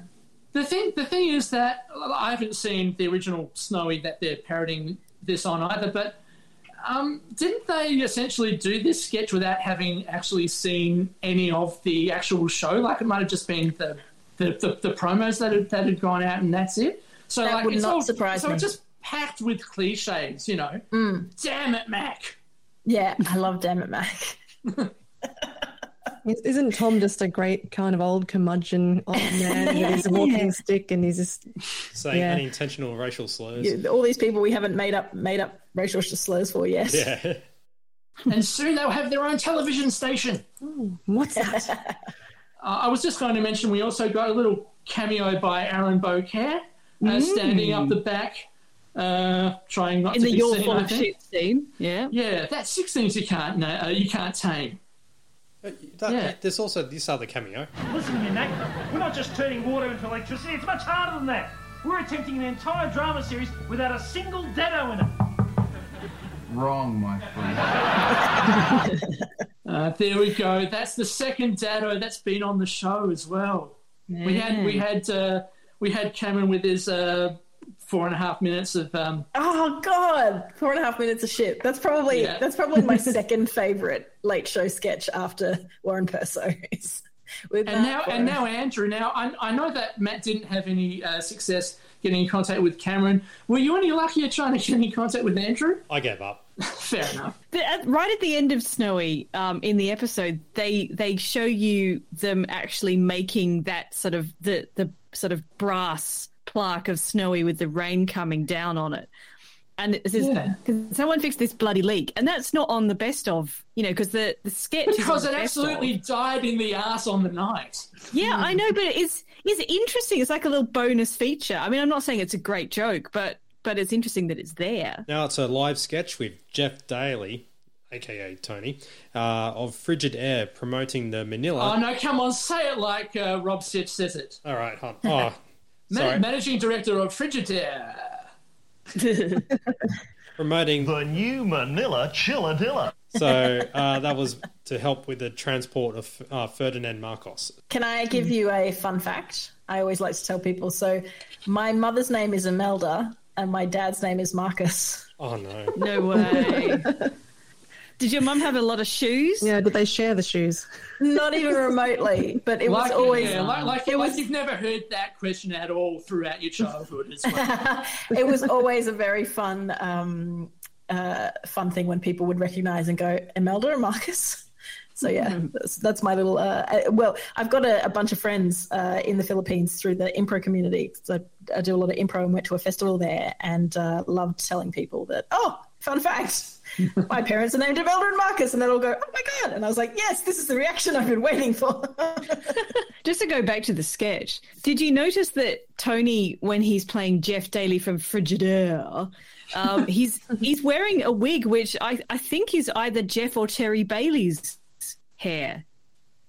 The thing, the thing is that I haven't seen the original Snowy that they're parroting this on either. But um, didn't they essentially do this sketch without having actually seen any of the actual show? Like it might have just been the the, the, the promos that had, that had gone out, and that's it. So that like, would it's not all, surprise so me. it's just packed with cliches, you know. Mm. Damn it, Mac. Yeah, I love Damn it, Mac. Isn't Tom just a great kind of old curmudgeon old man with his walking yeah. stick and he's just saying yeah. unintentional racial slurs? Yeah, all these people we haven't made up made up racial slurs for yes. Yeah. and soon they'll have their own television station. Ooh, what's that? uh, I was just going to mention we also got a little cameo by Aaron Beaucaire uh, mm. standing up the back, uh, trying not in to the be your seen. full of shit scene. Yeah, yeah, that's six things you can't uh, you can't tame. Uh, that, yeah. There's also this other cameo. Listen to me, Mac. We're not just turning water into electricity. It's much harder than that. We're attempting an entire drama series without a single dado in it. Wrong, my friend. uh, there we go. That's the second dado that's been on the show as well. Yeah. We had we had uh, we had Cameron with his uh, four and a half minutes of. Um, oh God, four and a half minutes of shit. That's probably Yeah. that's probably my second favorite late show sketch after Warren Perso. is with and that now, and now Andrew. Now I, I know that Matt didn't have any uh, success getting in contact with Cameron. Were you any luckier trying to get in contact with Andrew? I gave up. Fair enough. The- at- right at the end of Snowy, um, in the episode, they they show you them actually making that sort of the the sort of brass plaque of Snowy with the rain coming down on it. And it says, Yeah. Someone fixed this bloody leak?" And that's not on the best of, you know, because the the sketch Because on it the best of. absolutely died in the ass on the night. Yeah, I know, but it's it's interesting. It's like a little bonus feature. I mean, I'm not saying it's a great joke, but but it's interesting that it's there. Now it's a live sketch with Jeff Daly, aka Tony, uh, of Frigidaire promoting the Manila. Oh no! Come on, say it like uh, Rob Sitch says it. All right, hon. Oh, Ma- sorry. managing director of Frigidaire. promoting the new Manila Chilladilla. So uh, that was to help with the transport of uh, Ferdinand Marcos. Can I give you a fun fact? I always like to tell people. So, my mother's name is Imelda, and my dad's name is Marcus. Oh no! No way. Did your mum have a lot of shoes? Yeah, did they share the shoes? Not even remotely, but it like, was always yeah, like, like, it like was you've never heard that question at all throughout your childhood. As well. it was always a very fun um, uh, fun thing when people would recognize and go Imelda or Marcus. So yeah, that's, that's my little. Uh, uh, well, I've got a, a bunch of friends uh, in the Philippines through the improv community. So I do a lot of improv and went to a festival there, and uh, loved telling people that. Oh, fun fact! My parents are named Imelda and Marcus, and they'll all go, "Oh my god!" And I was like, "Yes, this is the reaction I've been waiting for." Just to go back to the sketch, did you notice that Tony, when he's playing Jeff Daly from Frigidaire, um, he's he's wearing a wig which I, I think is either Jeff or Terry Bailey's hair.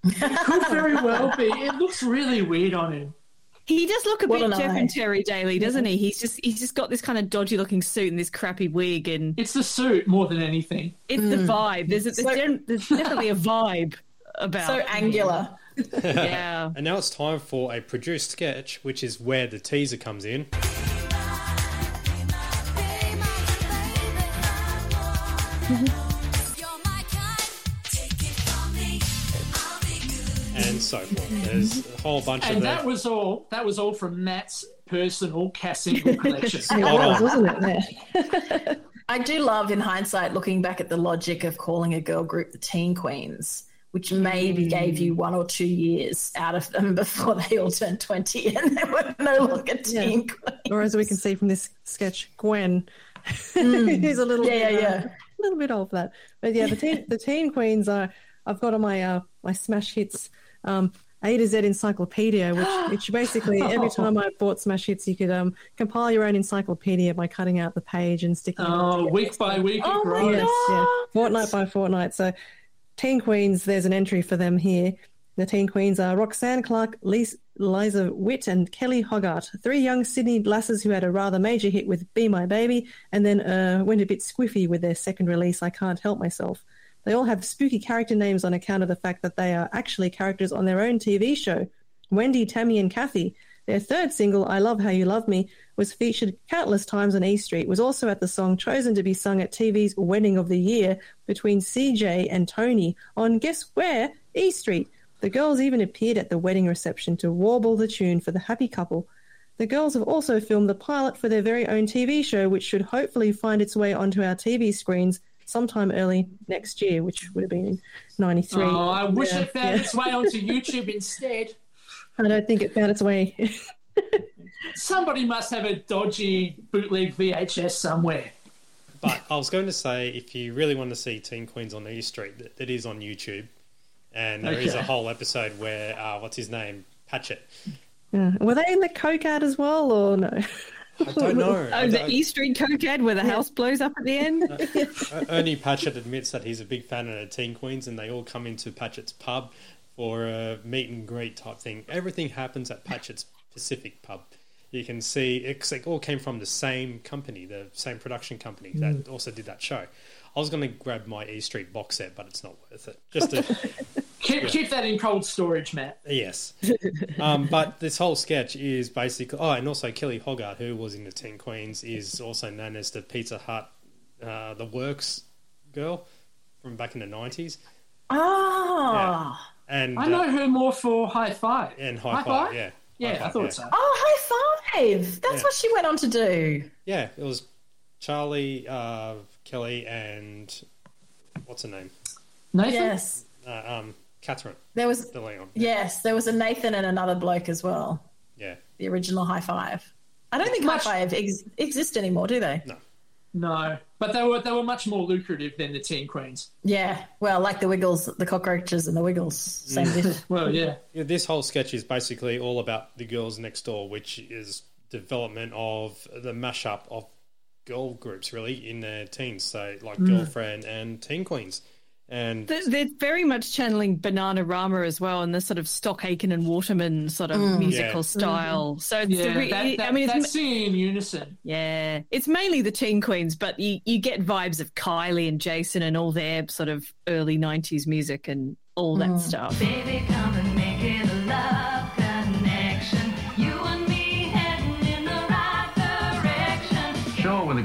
Could very well be. It looks really weird on him. He does look a What bit Jeff eye. and Terry Daly, doesn't he? He's just he's just got this kind of dodgy looking suit and this crappy wig, and It's the suit more than anything. it's the hmm. vibe. There's, a, there's, So- gen- there's definitely a vibe about. so angular. Yeah. And now it's time for a produced sketch, which is where the teaser comes in. So forth. There's a whole bunch And of that that. was all. That was all from Matt's personal cassingle collection. It was, wasn't it? I do love, in hindsight, looking back at the logic of calling a girl group the Teen Queens, which maybe gave you one or two years out of them before they all turned 20 and they were no longer Teen Queens. Or as we can see from this sketch, Gwen, who's a little Mm. Yeah, bit, yeah, uh, a little bit old for that. But yeah, the teen, the teen queens are. I've got on my uh, my smash hits um, A to Z encyclopedia, which which basically every time I bought smash hits, you could um, compile your own encyclopedia by cutting out the page and sticking. it Oh, together. week by week it Oh my grows. Yes, yeah. Fortnight by fortnight. So, Teen Queens, there's an entry for them here. The Teen Queens are Roxanne Clark, Lisa, Liza Witt, and Kellie Hoggart, three young Sydney lasses who had a rather major hit with Be My Baby and then uh, went a bit squiffy with their second release, I Can't Help Myself. They all have spooky character names on account of the fact that they are actually characters on their own TV show. Wendy, Tammy, and Kathy. Their third single, I Love How You Love Me, was featured countless times on E Street, was also at the song chosen to be sung at TV's Wedding of the Year between CJ and Tony on guess where? E Street. The girls even appeared at the wedding reception to warble the tune for the happy couple. The girls have also filmed the pilot for their very own TV show, which should hopefully find its way onto our TV screens sometime early next year, which would have been in 93. Oh, I wish Yeah, it found yeah. its way onto YouTube instead. I don't think it found its way. Somebody must have a dodgy bootleg VHS somewhere. But I was going to say, if you really want to see Teen Queens on E Street, that it is on YouTube, and there is Okay. a whole episode where uh, what's his name, Patchett. Yeah. Were they in the Coke ad as well, or no? I don't know. Oh, the don't- E Street Coke ad where the house blows up at the end. Uh, Ernie Patchett admits that he's a big fan of the Teen Queens, and they all come into Patchett's pub for a meet and greet type thing. Everything happens at Patchett's Pacific pub. You can see it's, it all came from the same company, the same production company that also did that show. I was going to grab my E Street box set, but it's not worth it. Just to keep, yeah. keep that in cold storage, Matt. Yes. um, but this whole sketch is basically. Oh, and also Kellie Hoggart, who was in the Teen Queens, is also known as the Pizza Hut, uh, the Works girl from back in the nineties. Oh. Yeah. And I know uh, her more for Hi-5. And High, high five, five, yeah. Yeah, high I thought yeah. so. Oh, High Five! That's Yeah. what she went on to do. Yeah, it was Charli, uh, Kelly, and what's her name? Nathan. Yes. Uh, um, Catherine. There was De Leon. yes, there was a Nathan and another bloke as well. Yeah. The original Hi-5. I don't think Much- Hi-5 ex- exist anymore, do they? No. No, but they were they were much more lucrative than the Teen Queens. Yeah. Well, like the Wiggles, the cockroaches, and the Wiggles. Same diff. well, yeah. Yeah, this whole sketch is basically all about the girls next door, which is development of the mashup of girl groups really in their teens. So like Mm. girlfriend and teen queens, and They're, they're very much channeling Bananarama as well, and the sort of Stock Aitken and Waterman sort of Mm. musical Yeah. style. So it's Yeah, re- that, that, I mean, it's, that's singing in unison. yeah, it's mainly the teen queens, but you, you get vibes of Kylie and Jason and all their sort of early '90s music and all that Mm. stuff. Baby,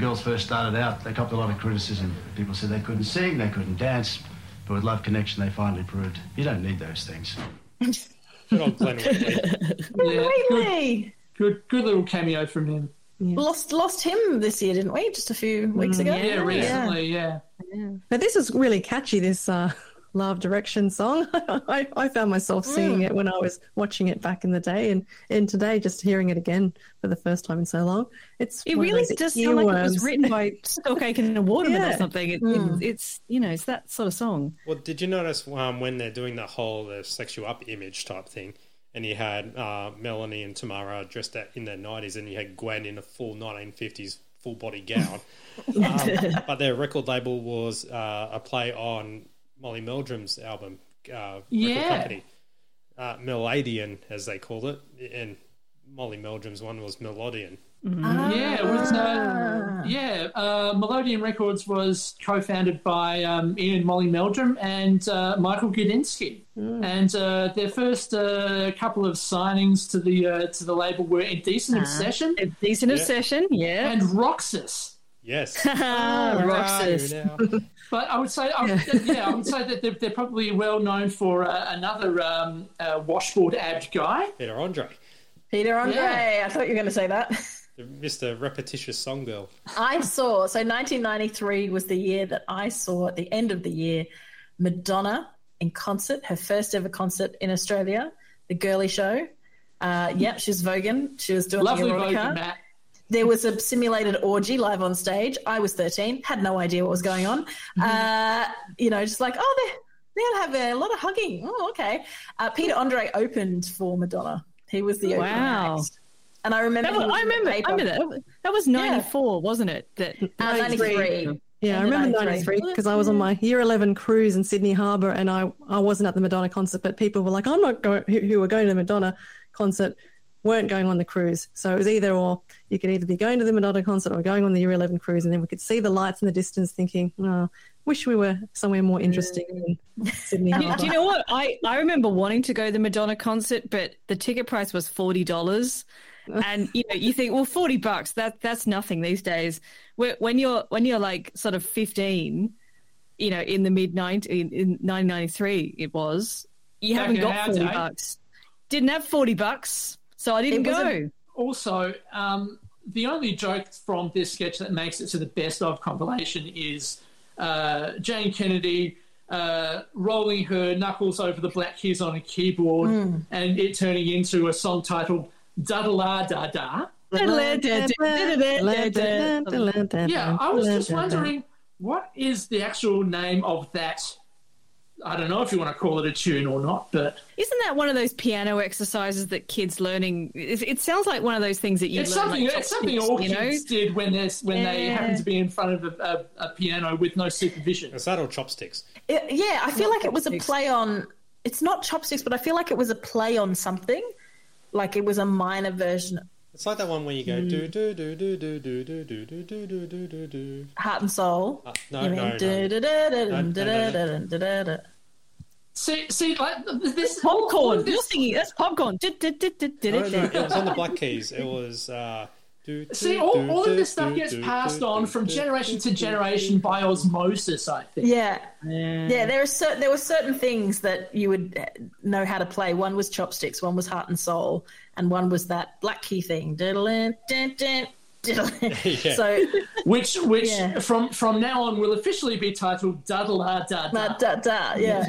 girls first started out, they copped a lot of criticism. People said they couldn't sing, they couldn't dance, but with Love Connection, they finally proved you don't need those things. good old Glenn Wheatley. Yeah, Really? Good, good little cameo from him. Lost lost him this year, didn't we? Just a few weeks Mm, ago. Yeah, recently, yeah. But this is really catchy. This uh, Love Direction song. I, I found myself singing Mm. it when I was watching it back in the day, and and today just hearing it again for the first time in so long. It's It really those does sound like it was written by Stock Aitken and Waterman or something. It, Mm. it, it's you know, it's that sort of song. Well, did you notice um, when they're doing the whole the sexual up image type thing, and you had uh, Melanie and Tamara dressed out in their nineties, and you had Gwen in a full nineteen fifties full body gown, um, but their record label was uh, a play on Molly Meldrum's album, uh, Yeah. company, uh, Meladian as they called it, and Molly Meldrum's one was Melodian. Yeah, it was. Uh, yeah, uh, Melodian Records was co-founded by um, Ian Molly Meldrum and uh, Michael Gudinski, and uh, their first uh, couple of signings to the uh, to the label were Indecent Ah, Obsession, Indecent Obsession, yeah, and Roxus. Yes, Roxus. But I would say, I would, yeah. I would say that they're, they're probably well known for uh, another um, uh, washboard abbed guy, Peter Andre, Peter Andre. Yeah. I thought you were going to say that. Mr. Repetitious Song Girl. I saw, so 1993 was the year that I saw at the end of the year Madonna in concert, her first ever concert in Australia, the Girlie Show. Uh, yep, she was Vogan. She was doing lovely the Vogan. Matt. There was a simulated orgy live on stage. I was 13, had no idea what was going on. Uh, you know, just like, oh, they're, they'll have a lot of hugging. Oh, okay. Uh, Peter Andre opened for Madonna. He was the opening Wow. act. And I remember, That was, I remember. I remember that. Was '94, wasn't it? That Uh, 93. Yeah, I remember 93. '93 because I was on my Year 11 cruise in Sydney Harbour, and I I wasn't at the Madonna concert, but people were like, "I'm not going." Who, who were going to the Madonna concert weren't going on the cruise, so it was either or. You could either be going to the Madonna concert or going on the Year 11 cruise, and then we could see the lights in the distance, thinking, "Oh, wish we were somewhere more interesting than Sydney Do, do you know what? I, I remember wanting to go to the Madonna concert, but the ticket price was forty dollars, and you know you think, well, forty bucks that that's nothing these days. When you're when you're like sort of fifteen, you know, in the mid ninety in, in nineteen ninety three, it was you Back haven't got forty day. bucks. Didn't have forty bucks, so I didn't go. a- also, um, the only joke from this sketch that makes it to the best of compilation is uh, Jane Kennedy uh, rolling her knuckles over the black keys on a keyboard Mm. and it turning into a song titled Da Da La Da Da. Yeah, I was just wondering what is the actual name of that? I don't know if you want to call it a tune or not, but Isn't that one of those piano exercises that kids learning? It, it sounds like one of those things that you it's learn, something. like it's something chopsticks, all you know? kids did when they when they Yeah. happen to be in front of a, a, a piano with no supervision. Is that or chopsticks? It- yeah, I feel Not like it was a play on. It's not chopsticks, but I feel like it was a play on something. Like it was a minor version It's like that one where you go do do do do do do do do do do do do do do. Heart and Soul. no, You no, mean no. See, see, like this popcorn. You're singing. That's popcorn. No, no, it was on the Black Keys. It was. Uh, do, do, See, all, do, all do, of this stuff do, gets do, passed do, on do, from do, generation do, to do, generation by osmosis. I think. Yeah. yeah, There are certain there were certain things that you would know how to play. One was chopsticks, one was heart and soul, and one was that black key thing. Diddle-in, din, din, diddle-in. Yeah. So, which which Yeah. from from now on will officially be titled Daddle Da Da da, Da. da, da, yeah.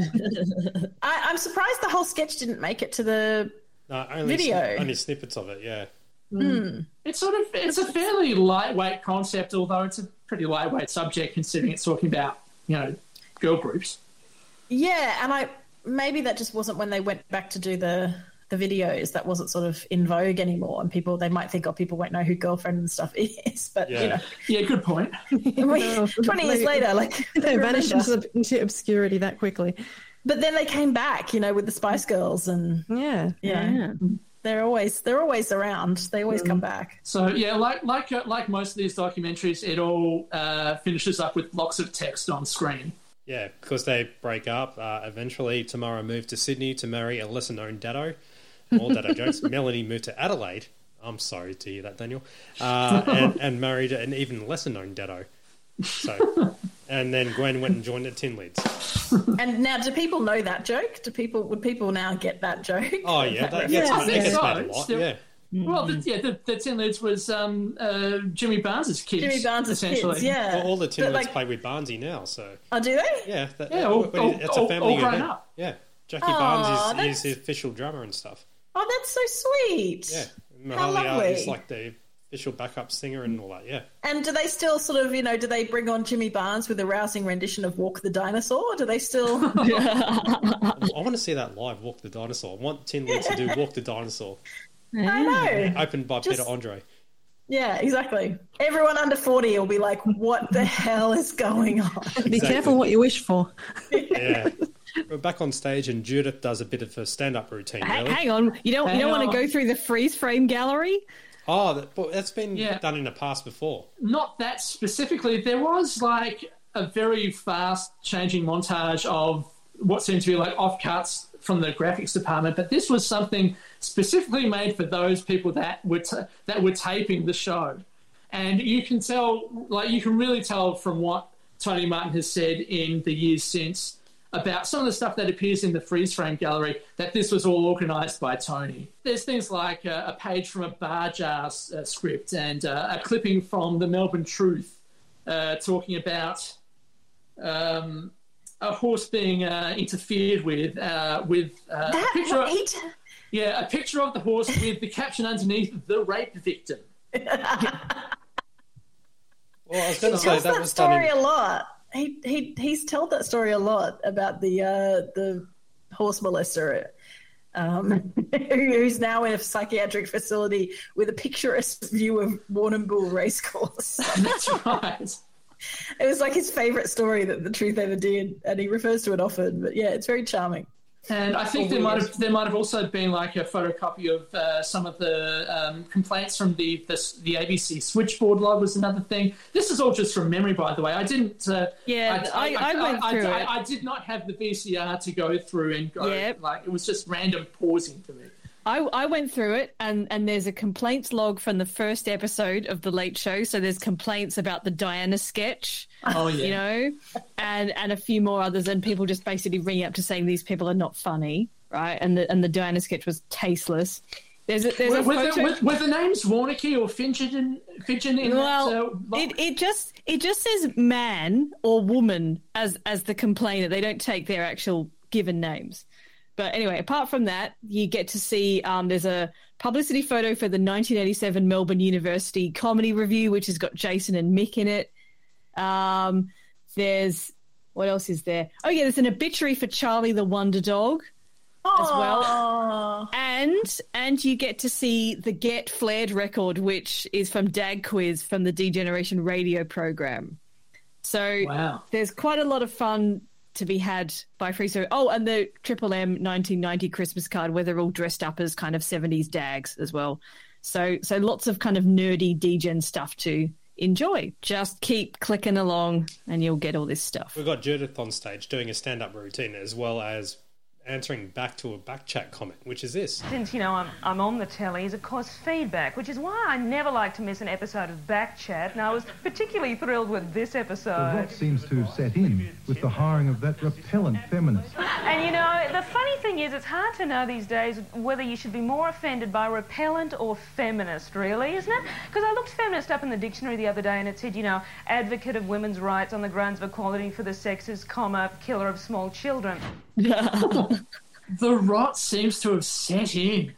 I, I'm surprised the whole sketch didn't make it to the No, only Video. sni- only snippets of it. Yeah. Mm. It's sort of it's a fairly lightweight concept, although it's a pretty lightweight subject considering it's talking about you know girl groups. Yeah, and I maybe that just wasn't when they went back to do the the videos. That wasn't sort of in vogue anymore, and people they might think, oh, people won't know who girlfriend and stuff is. But you know, yeah, good point. we- twenty years later, like they remember. vanished into, into obscurity that quickly. But then they came back, you know, with the Spice Girls, and yeah, yeah, they're always they're always around. They always come back. So yeah, like like uh, like most of these documentaries, it all uh, finishes up with blocks of text on screen. Yeah, because they break up. Uh, eventually, Tamara moved to Sydney to marry a lesser known Dado. All Dado jokes. Melanie moved to Adelaide. I'm sorry to hear that, Daniel. Uh, and, and married an even lesser known Dado. So, and then Gwen went and joined the Tin Lids. And now, do people know that joke? Do people would people now get that joke? Oh yeah, that reference? gets, I think so. made a lot. Still- Yeah. Well, the, yeah, the, the Tin Lids was um, uh, Jimmy Barnes's kids. Jimmy Barnes's essentially. kids, yeah. Well, all the Tin But, Lids like- play with Barnesy now, so Oh, do they? yeah, that, Yeah, all- but all- it's a family all grown event. up. Yeah, Jackie Aw, Barnes is, that's- is the official drummer and stuff. Oh, that's so sweet. Yeah, How lovely. is like the official backup singer and all that. Yeah. And do they still sort of, you know, do they bring on Jimmy Barnes with a rousing rendition of Walk the Dinosaur? Or do they still? I want to see that live. Walk the dinosaur. I want Tin Lids to do Walk the dinosaur. I know. Opened by Just- Peter Andre. Yeah, exactly. Everyone under 40 will be like, what the hell is going on? Be careful what you wish for. Yeah. We're back on stage, and Judith does a bit of a stand-up routine. Really. hang on, you don't you don't want to go through the freeze frame gallery? Oh, that, but that's been Yeah. done in the past before. Not that specifically. There was like a very fast changing montage of what seemed to be like offcuts from the graphics department, but this was something specifically made for those people that were t- that were taping the show, and you can tell, like you can really tell from what Tony Martin has said in the years since about some of the stuff that appears in the freeze frame gallery that this was all organised by Tony. There's things like uh, a page from a Bargearse uh, script and uh, a clipping from the Melbourne Truth uh, talking about um, a horse being uh, interfered with uh, with uh, a That picture. Of, yeah, a picture of the horse with the caption underneath: "The rape victim." Well, I was going to say that that was done story in, a lot. He he he's told that story a lot about the uh, the horse molester, um, who's now in a psychiatric facility with a picturesque view of Warrnambool Racecourse. That's right. It was like his favourite story that the truth ever did, and he refers to it often. But yeah, it's very charming. And I think Or there might have there might have also been like a photocopy of uh, some of the um, complaints from the, the the ABC switchboard log was another thing. This is all just from memory, by the way. I didn't. Uh, Yeah, I- I went I, through I, it. I did not have the VCR to go through and go. Yep. Like it was just random pausing for me. I, I went through it, and, and there's a complaints log from the first episode of the Late Show. So there's complaints about the Diana sketch, Oh yeah. you know, and and a few more others, and people just basically ringing up to saying these people are not funny, right? And the and the Diana sketch was tasteless. There's a, there's a Were, were, photo. the, were, were the names Warnicky or? Fidgeon in well, that, uh, it, it just it just says man or woman as as the complainer. They don't take their actual given names. But anyway, apart from that, you get to see um, there's a publicity photo for the 1987 Melbourne University Comedy Revue, which has got Jason and Mick in it. Um, there's what else is there? Oh yeah, there's an obituary for Charlie the Wonder Dog as well. And and you get to see the Get Flared record, which is from Dag Quiz from the D-Generation radio program. So Wow. there's quite a lot of fun to be had by Free So. Oh, and the Triple M 1990 Christmas card where they're all dressed up as kind of 70s dags as well. So so lots of kind of nerdy degen stuff to enjoy. Just keep clicking along, and you'll get all this stuff. We've got Judith on stage doing a stand-up routine as well as answering back to a back chat comment, which is this. Since, you know, I'm, I'm on the telly, tellies, of course, feedback, which is why I never like to miss an episode of Back Chat, and I was particularly thrilled with this episode. The episode. rot seems to have set in with the hiring of that repellent feminist. And, you know, the funny thing is, it's hard to know these days whether you should be more offended by repellent or feminist, really, isn't it? Because I looked feminist up in the dictionary the other day, and it said, you know, advocate of women's rights on the grounds of equality for the sexes, comma, killer of small children. the rot seems to have set in.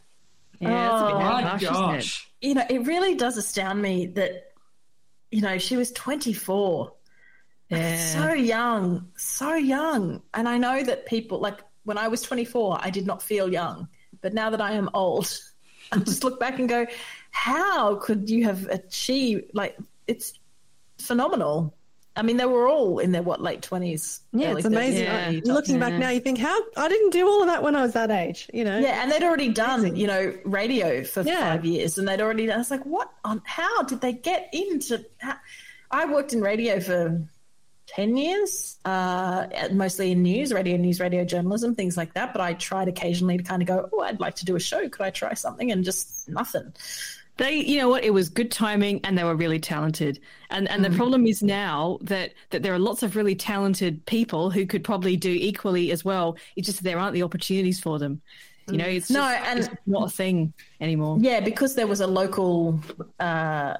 oh my gosh. You know, it really does astound me that, you know, she was 24. That's So young, so young. And I know that people, like when I was 24, I did not feel young. But now that I am old, I just look back and go, how could you have achieved, like, it's phenomenal. I mean, they were all in their, what, late 20s? Yeah, early it's amazing. 30s, Uh, Looking back now, you think, how I didn't do all of that when I was that age, you know? Yeah, and they'd already done, you know, radio for five years, and they'd already. I was like, what on? How did they get into? How, I worked in radio for ten years, uh, mostly in news, radio, news, radio journalism, things like that. But I tried occasionally to kind of go, oh, I'd like to do a show. Could I try something? And just nothing. They, you know what? It was good timing, and they were really talented. And and Mm. the problem is now that that there are lots of really talented people who could probably do equally as well. It's just there aren't the opportunities for them. You know, it's No, just, and- it's not a thing anymore. Yeah, because there was a local uh,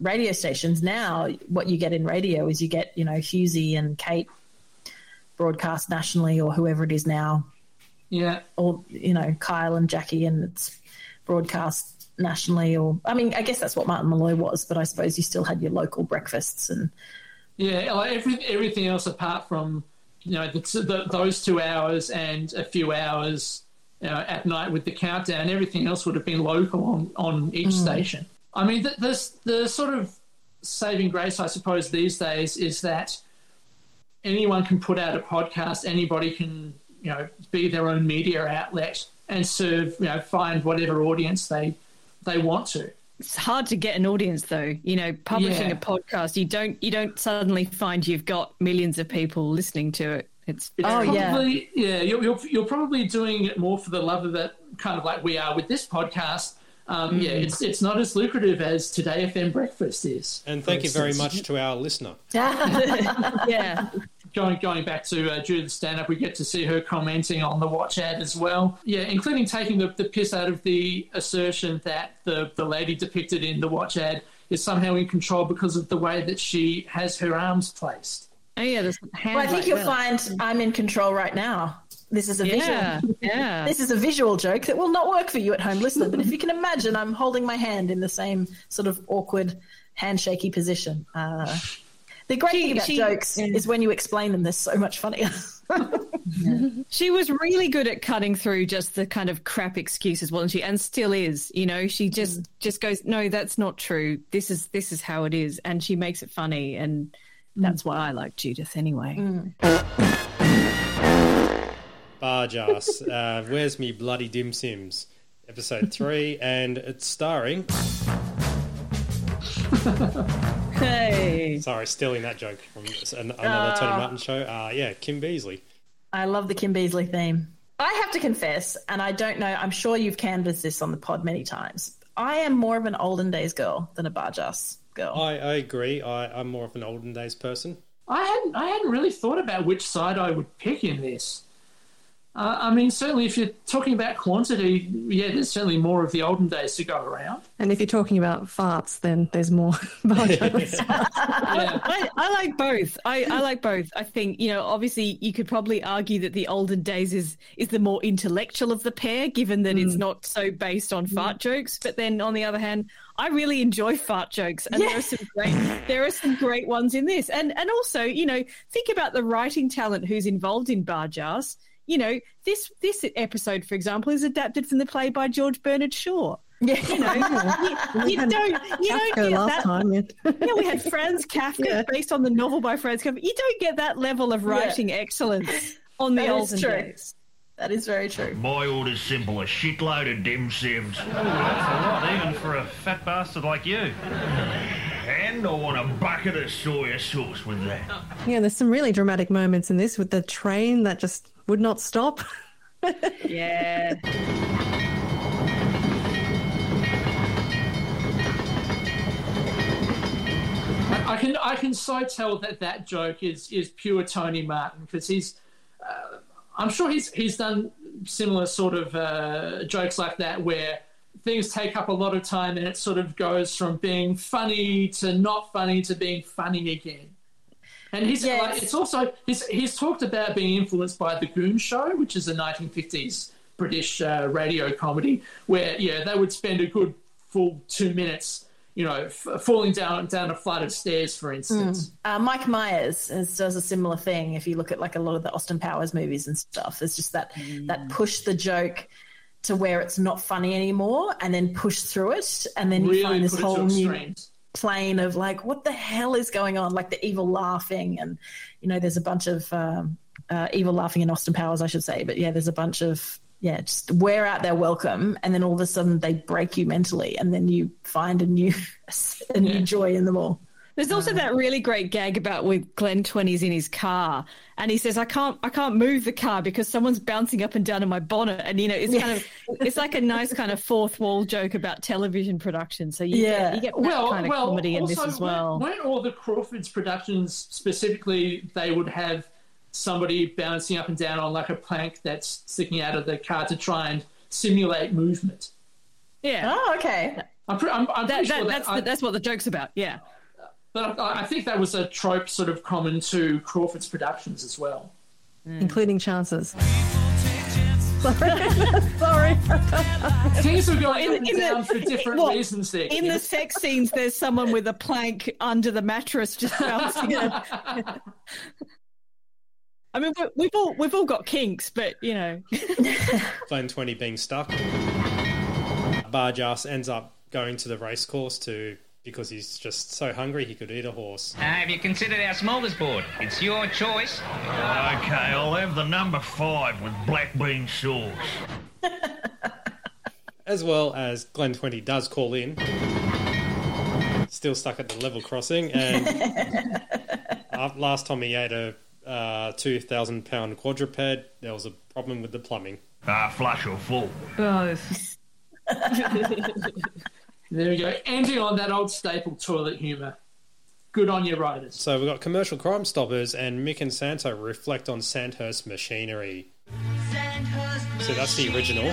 radio stations. Now, what you get in radio is you get, you know, Hughesy and Kate broadcast nationally, or whoever it is now. Yeah. Or you know, Kyle and Jackie, and it's broadcast nationally. Or I mean, I guess that's what Martin Molloy was, but I suppose you still had your local breakfasts and. Yeah, like every, everything else apart from you know the, the, those two hours and a few hours you know, at night with the countdown, everything else would have been local on, on each Mm. station. I mean, the, the the sort of saving grace, I suppose, these days is that anyone can put out a podcast, anybody can you know be their own media outlet and serve you know find whatever audience they they want to. It's hard to get an audience though. You know, publishing Yeah. a podcast, you don't you don't suddenly find you've got millions of people listening to it. It's It's probably, yeah, you're, you're, you're probably doing it more for the love of it, kind of like we are with this podcast. Um, Yeah, Mm. it's it's not as lucrative as Today FM Breakfast is. And thank you very much to our listener. yeah. Going going back to uh, Judith's stand up, we get to see her commenting on the watch ad as well. Yeah, including taking the, the piss out of the assertion that the, the lady depicted in the watch ad is somehow in control because of the way that she has her arms placed. Oh yeah, there's Well, I think you'll find I'm in control right now. This is a Yeah, visual. yeah. This is a visual joke that will not work for you at home listener. But if you can imagine, I'm holding my hand in the same sort of awkward, handshaky position. Uh, the great thing about she- jokes is when you explain them, they're so much funnier. She was really good at cutting through just the kind of crap excuses, wasn't she? And still is. You know, she just mm. just goes, "No, that's not true. This is this is how it is," and she makes it funny, and mm. that's why I like Judith anyway. Mm. Bargearse, uh, Where's Me Bloody Dim Sims? Episode 3, and it's starring. Hey. Sorry, stealing that joke from another Ah. Tony Martin show. Uh, yeah, Kim Beazley. I love the Kim Beazley theme. I have to confess, and I don't know, I'm sure you've canvassed this on the pod many times. I am more of an olden days girl than a Bargearse girl. I, I agree. I, I'm more of an olden days person. I hadn't I hadn't really thought about which side I would pick in this. Uh, I mean, certainly if you're talking about quantity, yeah, there's certainly more of the olden days to go around. And if you're talking about farts, then there's more. Bargearse. I, I like both. I, I like both. I think you know, obviously, you could probably argue that the olden days is is the more intellectual of the pair, given that it's not so based on fart jokes. But then, on the other hand, I really enjoy fart jokes, and there are some great there are some great ones in this. And and also, you know, think about the writing talent who's involved in bar Bargearse. You know, this this episode, for example, is adapted from the play by George Bernard Shaw. Yeah, you know, you, you don't you don't Kafka get last that. time, yeah. yeah, we had Franz Kafka based on the novel by Franz Kafka. You don't get that level of writing excellence on the That olden days. That is very true. My order's simple: a shitload of dim sims. Ooh, that's a lot, even for a fat bastard like you. And I want a bucket of soya sauce with that. Yeah, there's some really dramatic moments in this with the train that just would not stop. yeah. I can I can so tell that that joke is is pure Tony Martin because he's uh, I'm sure he's he's done similar sort of uh, jokes like that where things take up a lot of time and it sort of goes from being funny to not funny to being funny again. And he's Yes. like, it's also he's he's talked about being influenced by the Goon Show, which is a 1950s British uh, radio comedy, where yeah they would spend a good full two minutes, you know, f- falling down down a flight of stairs, for instance. Uh, Mike Myers is, does a similar thing. If you look at like a lot of the Austin Powers movies and stuff, there's just that that push the joke to where it's not funny anymore, and then push through it, and then you find this put it to whole new extremes. plane of like, what the hell is going on? Like the evil laughing, and you know, there's a bunch of um, uh, evil laughing in Austin Powers, I should say, but yeah, there's a bunch of yeah, just wear out their welcome, and then all of a sudden they break you mentally, and then you find a new a new joy in them all. There's also um, that really great gag about with Glen Twenty's in his car, and he says, "I can't, I can't move the car because someone's bouncing up and down in my bonnet." And you know, it's kind of, it's like a nice kind of fourth wall joke about television production. So you, get, you get that kind of comedy in this as well. Weren't, weren't all the Crawfords productions specifically? They would have somebody bouncing up and down on like a plank that's sticking out of the car to try and simulate movement. Yeah. Oh, okay. I'm, pre- I'm, I'm That- pretty that- sure that that's I- the, that's what the joke's about. Yeah. But I, I think that was a trope sort of common to Crawford's productions as well. Mm. including chances. Sorry. Sorry. Things were going up and In the- down for different what? reasons there. In the sex scenes, there's someone with a plank under the mattress just bouncing. I mean, we- we've all we've all got kinks, but you know, Glen 20 being stuck. Bargearse ends up going to the race course to because he's just so hungry he could eat a horse. Uh, have you considered our smorgasbord? It's your choice. Okay, I'll have the number five with black bean sauce. As well as Glen 20 does call in. Still stuck at the level crossing, and last time he ate a uh, 2,000 pound quadruped, there was a problem with the plumbing. Ah, flush or full. both. There we go. Ending on that old staple toilet humour. Good on you, writers. So we've got Commercial Crime Stoppers and Mick and Santo reflect on Sandhurst machinery. So that's the original.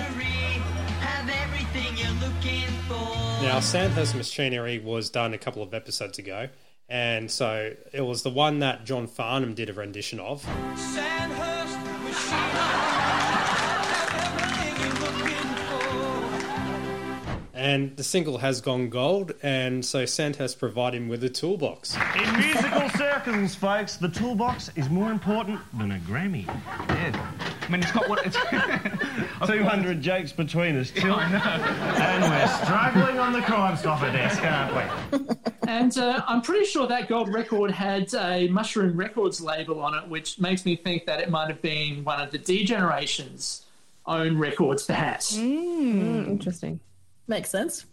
Now, Sandhurst Machinery was done a couple of episodes ago, and so it was the one that John Farnham did a rendition of. And the single has gone gold, and so Sant has provided him with a toolbox. In musical circles, folks, the toolbox is more important than a Grammy. Yeah. I mean, it's got what it's. 200 jokes between us, Till. I know. And we're struggling on the crime stopper desk, aren't we? And uh, I'm pretty sure that gold record had a Mushroom Records label on it, which makes me think that it might have been one of the D Generation's own records, perhaps. Mm, interesting. Makes sense.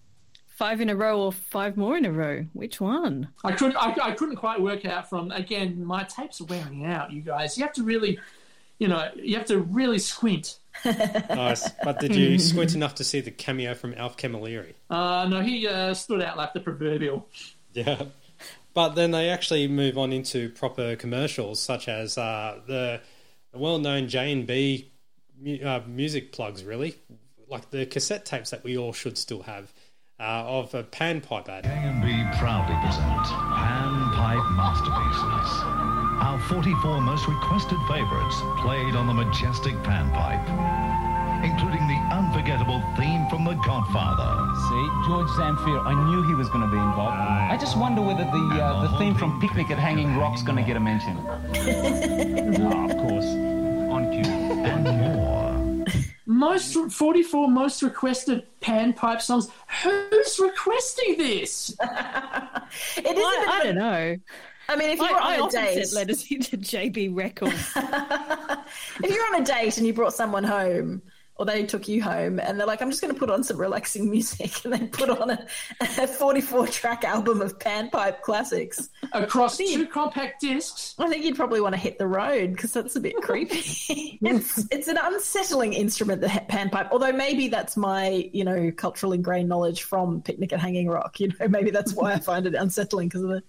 Five in a row or five more in a row? Which one? I couldn't. I, I couldn't quite work out from. Again, my tapes are wearing out. You guys, you have to really, you know, you have to really squint. Nice. But did you squint enough to see the cameo from Alf Camilleri? Uh, no, he uh, stood out like the proverbial. Yeah. But then they actually move on into proper commercials, such as uh, the, the well-known J and B mu- uh, music plugs, really, like the cassette tapes that we all should still have uh, of a pan pipe ad. B proudly present Pan Pipe Masterpieces. Our 44 most requested favorites played on the majestic Pan Pipe, including the unforgettable theme from The Godfather. See, George Zamfir, I knew he was going to be involved. I just wonder whether the uh, the theme from Picnic at Hanging Rock's going to get a mention. oh, of course, on cue. And more. Most 44 most requested panpipe songs. Who's requesting this? It is I, I don't know. I mean, if you're I, on I a date, sent letters into JB Records. if you're on a date and you brought someone home, or they took you home and they're like, I'm just going to put on some relaxing music and they put on a, a 44 track album of panpipe classics across two compact discs. I think you'd probably want to hit the road because that's a bit creepy. it's, it's an unsettling instrument, the panpipe. Although maybe that's my, you know, cultural ingrained knowledge from Picnic at Hanging Rock. You know, maybe that's why I find it unsettling because of the.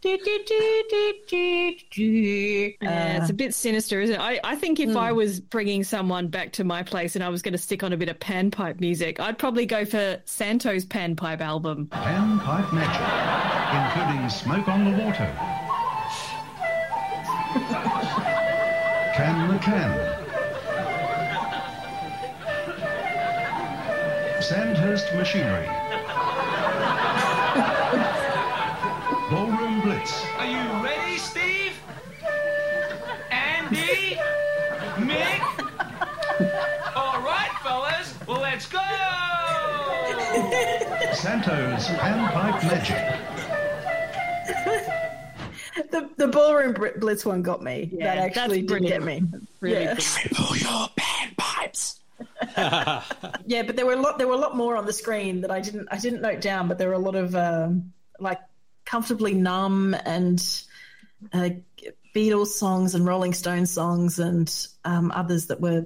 Yeah, it's a bit sinister, isn't it? I, I think if Hmm. I was bringing someone back to my place and I was going to stick on a bit of panpipe music, I'd probably go for Santo's panpipe album. Panpipe Magic, including Smoke on the Water, Can the Can, Sandhurst Machinery, Ballroom Blitz, Santo's Panpipe Magic. The, the ballroom blitz one got me. Yeah, that actually that's did get me. brilliant. Really yeah. brilliant. your panpipes. yeah, but there were a lot. There were a lot more on the screen that I didn't. I didn't note down. But there were a lot of um, like comfortably numb and uh, Beatles songs and Rolling Stones songs and um, others that were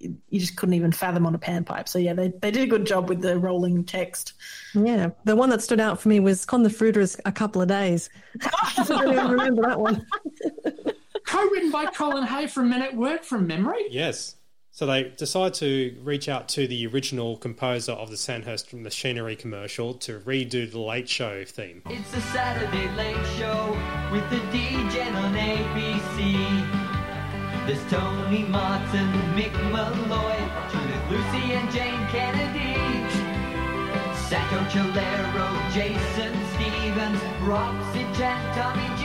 you just couldn't even fathom on a panpipe. So yeah, they they did a good job with the rolling text. Yeah, the one that stood out for me was Con the Fruiterers a couple of days. I don't even remember that one. Co-written by Colin Hay from Men at Work from memory. Yes. So they decide to reach out to the original composer of the Sandhurst Machinery commercial to redo the Late Show theme. It's a Saturday late show with the DJ on ABC. There's Tony Martin, Mick Molloy, Judith Lucy and Jane Kennedy. Sato Chalero, Jason Stephens, Rob Sitch and Tommy G.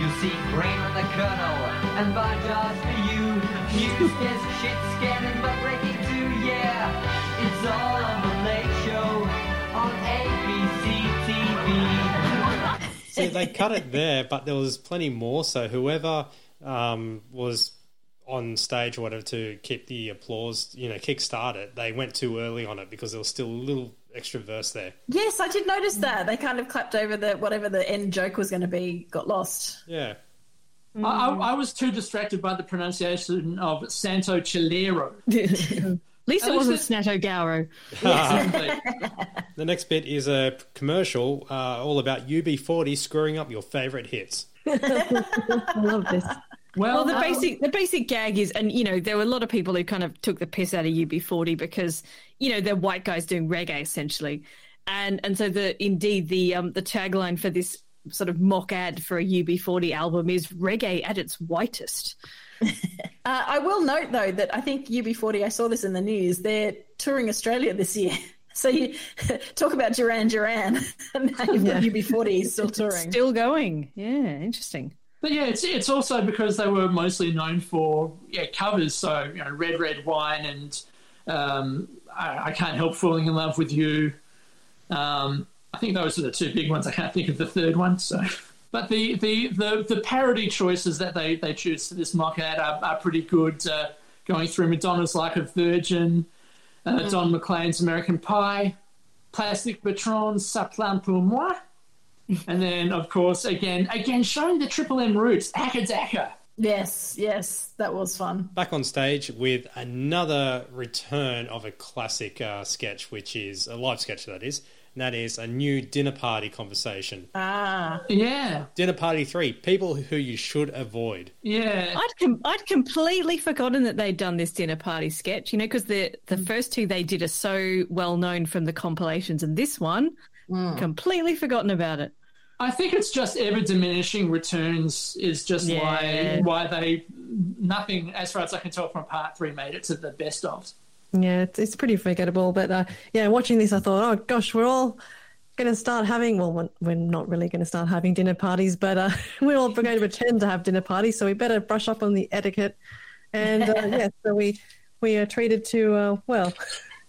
You'll see Kramer the Colonel and Bargearse for you. News desk, shit scanning but breaking too, yeah. It's all on the late show on ABC TV. So they cut it there, but there was plenty more. So whoever um, was on stage or whatever to keep the applause, you know, kickstart it, they went too early on it because there was still a little extra verse there. Yes, I did notice that they kind of clapped over the whatever the end joke was going to be. Got lost. Yeah. I, I, I was too distracted by the pronunciation of Santo Chilero. At least At it wasn't least Snato Gowro. The next bit is a commercial uh, all about UB40 screwing up your favourite hits. I love this. Well, the uh, basic the basic gag is, and you know, there were a lot of people who kind of took the piss out of UB40 because you know they're white guys doing reggae essentially, and and so the indeed the um the tagline for this sort of mock ad for a UB40 album is reggae at its whitest. Uh, I will note though that I think UB40. I saw this in the news. They're touring Australia this year. So you talk about Duran Duran, and now you've got UB40 still touring. Still going. Yeah, interesting. But yeah, it's it's also because they were mostly known for yeah covers. So you know, Red Red Wine and um, I, I Can't Help Falling in Love with You. Um, I think those are the two big ones. I can't think of the third one. So, but the the the, the parody choices that they, they choose for this mock ad are, are pretty good. Uh, going through Madonna's Like a Virgin, uh, Mm. Don McLean's American Pie, Plastic Bertrand's Ça Pour Moi. And then, of course, again, again showing the Triple M roots, Akka Daka. Yes, yes, that was fun. Back on stage with another return of a classic uh, sketch, which is a live sketch, that is. And that is a new dinner party conversation. Ah, yeah. Dinner party three people who you should avoid. Yeah. I'd com- I'd completely forgotten that they'd done this dinner party sketch, you know, because the the first two they did are so well known from the compilations, and this one, completely forgotten about it. I think it's just ever diminishing returns is just Yeah. why why they nothing as far as I can tell from part three made it to the best of. Yeah, it's, it's pretty forgettable. But uh, yeah, watching this, I thought, oh gosh, we're all going to start having. Well, we're- we're not really going to start having dinner parties, but uh, we're all going to pretend to have dinner parties. So we better brush up on the etiquette. And uh, yeah, so we we are treated to uh, well,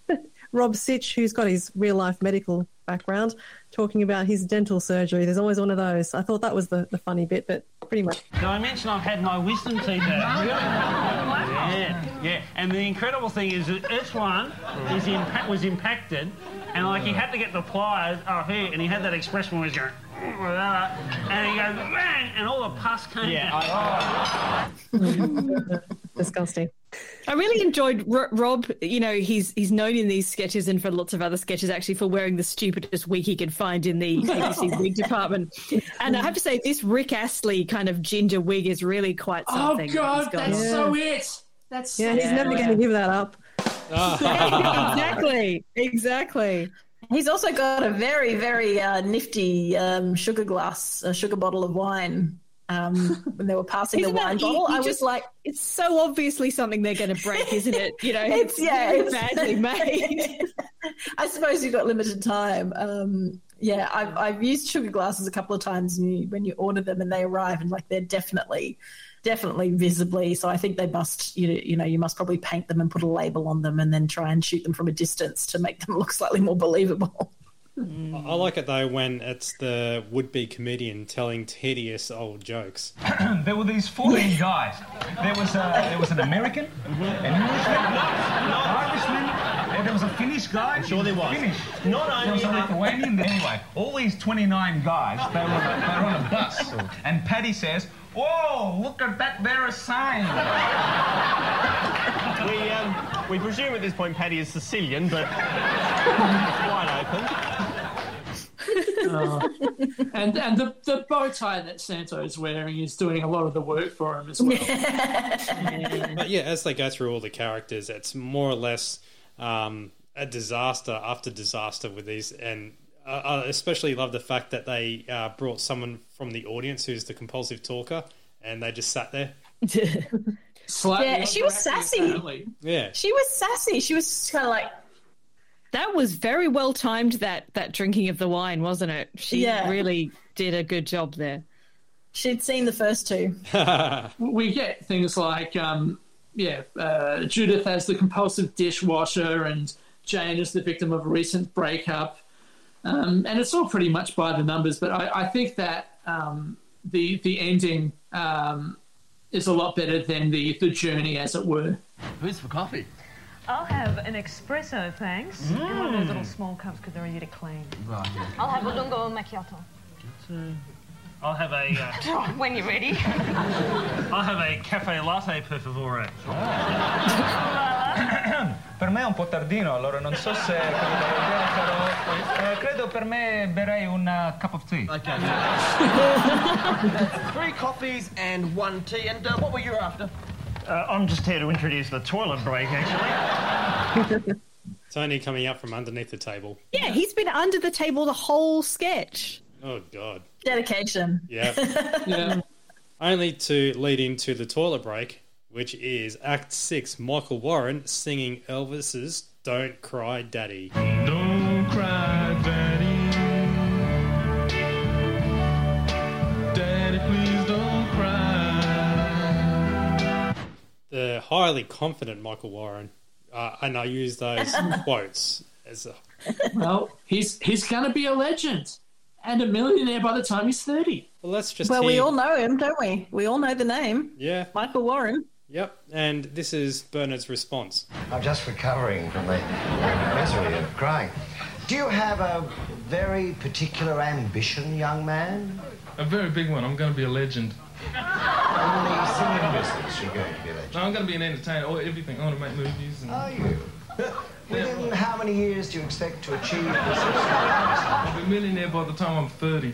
Rob Sitch, who's got his real life medical background, talking about his dental surgery. There's always one of those. I thought that was the, the funny bit, but pretty much. Did I mention I've had my wisdom teeth out? Yeah, yeah. And the incredible thing is that each one is impa- was impacted, and like he had to get the pliers up here, and he had that expression where he's going. And he goes bang, and all the pus came. Yeah, Disgusting. I really enjoyed R- Rob. You know, he's he's known in these sketches and for lots of other sketches actually for wearing the stupidest wig he could find in the ABC wig department. And I have to say, this Rick Astley kind of ginger wig is really quite Oh something. God, He's got- that's so it. That's Yeah, so he's never going to give that up. exactly, exactly. He's also got a very, very uh, nifty um, sugar glass, a sugar bottle of wine. Um, when they were passing the wine you- bottle, you I was like, it's so obviously something they're going to break, isn't it? You know, it's yeah, it's badly made. I suppose you've got limited time. Um, yeah, I've I've used sugar glasses a couple of times when you, when you order them and they arrive and like they're definitely definitely visibly. So I think they must you you know you must probably paint them and put a label on them and then try and shoot them from a distance to make them look slightly more believable. Mm. I like it though when it's the would-be comedian telling tedious old jokes. there were these 14 guys. There was a, there was an American, mm-hmm. an Englishman, an Irishman, and there was a Finnish guy. sure there was. Finnish. Not there was a Lithuanian. Anyway, all these 29 guys, they were, on a, they were on a bus, and Paddy says, "Whoa, look at that! There sign." We, um, we presume at this point Paddy is Sicilian, but wide open. Oh. and and the, the bow tie that Santo is wearing is doing a lot of the work for him as well. But yeah, as they go through all the characters, it's more or less um, a disaster after disaster with these. And I I especially love the fact that they uh, brought someone from the audience who's the compulsive talker, and they just sat there. yeah, she was sassy. Yeah. She was sassy. She was kind of like, That was very well timed. That that drinking of the wine, wasn't it? She Yeah. really did a good job there. she'd seen the first two. we get things like, um, yeah, uh, Judith as the compulsive dishwasher, and Jane as the victim of a recent breakup. Um, and it's all pretty much by the numbers, but I, I think that um, the the ending um, is a lot better than the, the journey, as it were. Who's for coffee? I'll have an espresso, thanks. In one of those little small cups because they're easy to clean. Right. I'll have a lungo macchiato. I'll have a. Uh, when you're ready. I'll have a cafe latte, per favore. per me è un po' tardino, allora non so se però eh, credo per me berrei un uh, cup of tea. Okay. Three coffees and one tea. And uh, what were you after? Uh, I'm just here to introduce the toilet break, actually. Tony coming up from underneath the table. Yeah, he's been under the table the whole sketch. Oh God. Dedication. Yeah. yeah. Only to lead into the toilet break, which is Act Six. Michael Warren singing Elvis's "Don't Cry, Daddy." Don't cry, Daddy. Daddy, please don't cry. The highly confident Michael Warren, uh, and I use those quotes as a Well, he's he's going to be a legend and a millionaire by the time he's 30. Well, let's just Well, we all know him, don't we? We all know the name. Yeah. Michael Warren. Yep, and this is Bernard's response. I'm just recovering from the misery of crying. Do you have a very particular ambition, young man? A very big one. I'm going to be a legend. In the singing business, you're going to be a legend. No, I'm going to be an entertainer. Or everything. I want to make movies. And... Are you? Within how many years do you expect to achieve this? I'll be a millionaire by the time I'm 30.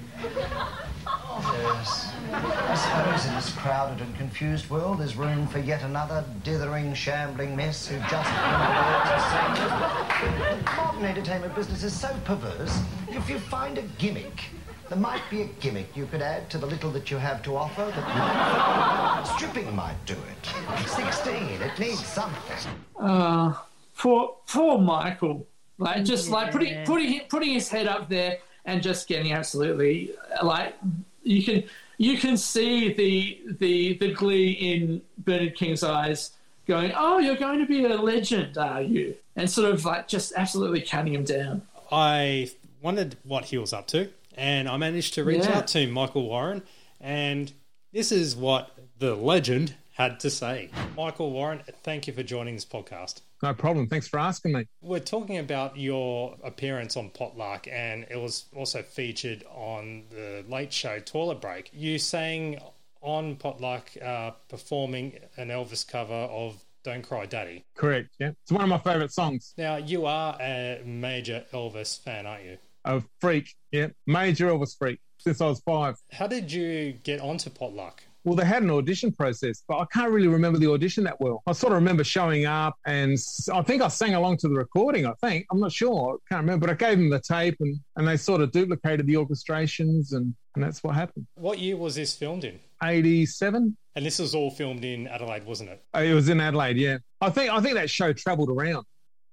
Yes. I suppose in this crowded and confused world, there's room for yet another dithering, shambling mess who just said. The Modern entertainment business is so perverse. If you find a gimmick, there might be a gimmick you could add to the little that you have to offer. That might... stripping might do it. Sixteen, it needs something. Uh, poor, poor Michael. Like just like putting putting putting his head up there and just getting absolutely like you can you can see the the the glee in Bernard King's eyes, going, "Oh, you're going to be a legend, are you?" And sort of like just absolutely cutting him down. I wondered what he was up to, and I managed to reach Yeah. out to Michael Warren, and this is what the legend had to say. Michael Warren, thank you for joining this podcast. No problem. Thanks for asking me. We're talking about your appearance on Potluck, and it was also featured on the Late Show Toilet Break. You sang on Potluck, uh, performing an Elvis cover of Don't Cry Daddy. Correct. Yeah, it's one of my favourite songs. Now, you are a major Elvis fan, aren't you? A freak. Yeah, major Elvis freak since I was five. How did you get onto Potluck? Well, they had an audition process, but I can't really remember the audition that well. I sort of remember showing up, and I think I sang along to the recording. I think I'm not sure, I can't remember, but I gave them the tape, and, and they sort of duplicated the orchestrations, and, and that's what happened. What year was this filmed in? 87. And this was all filmed in Adelaide, wasn't it? Uh, It was in Adelaide, yeah. I think I think that show travelled around,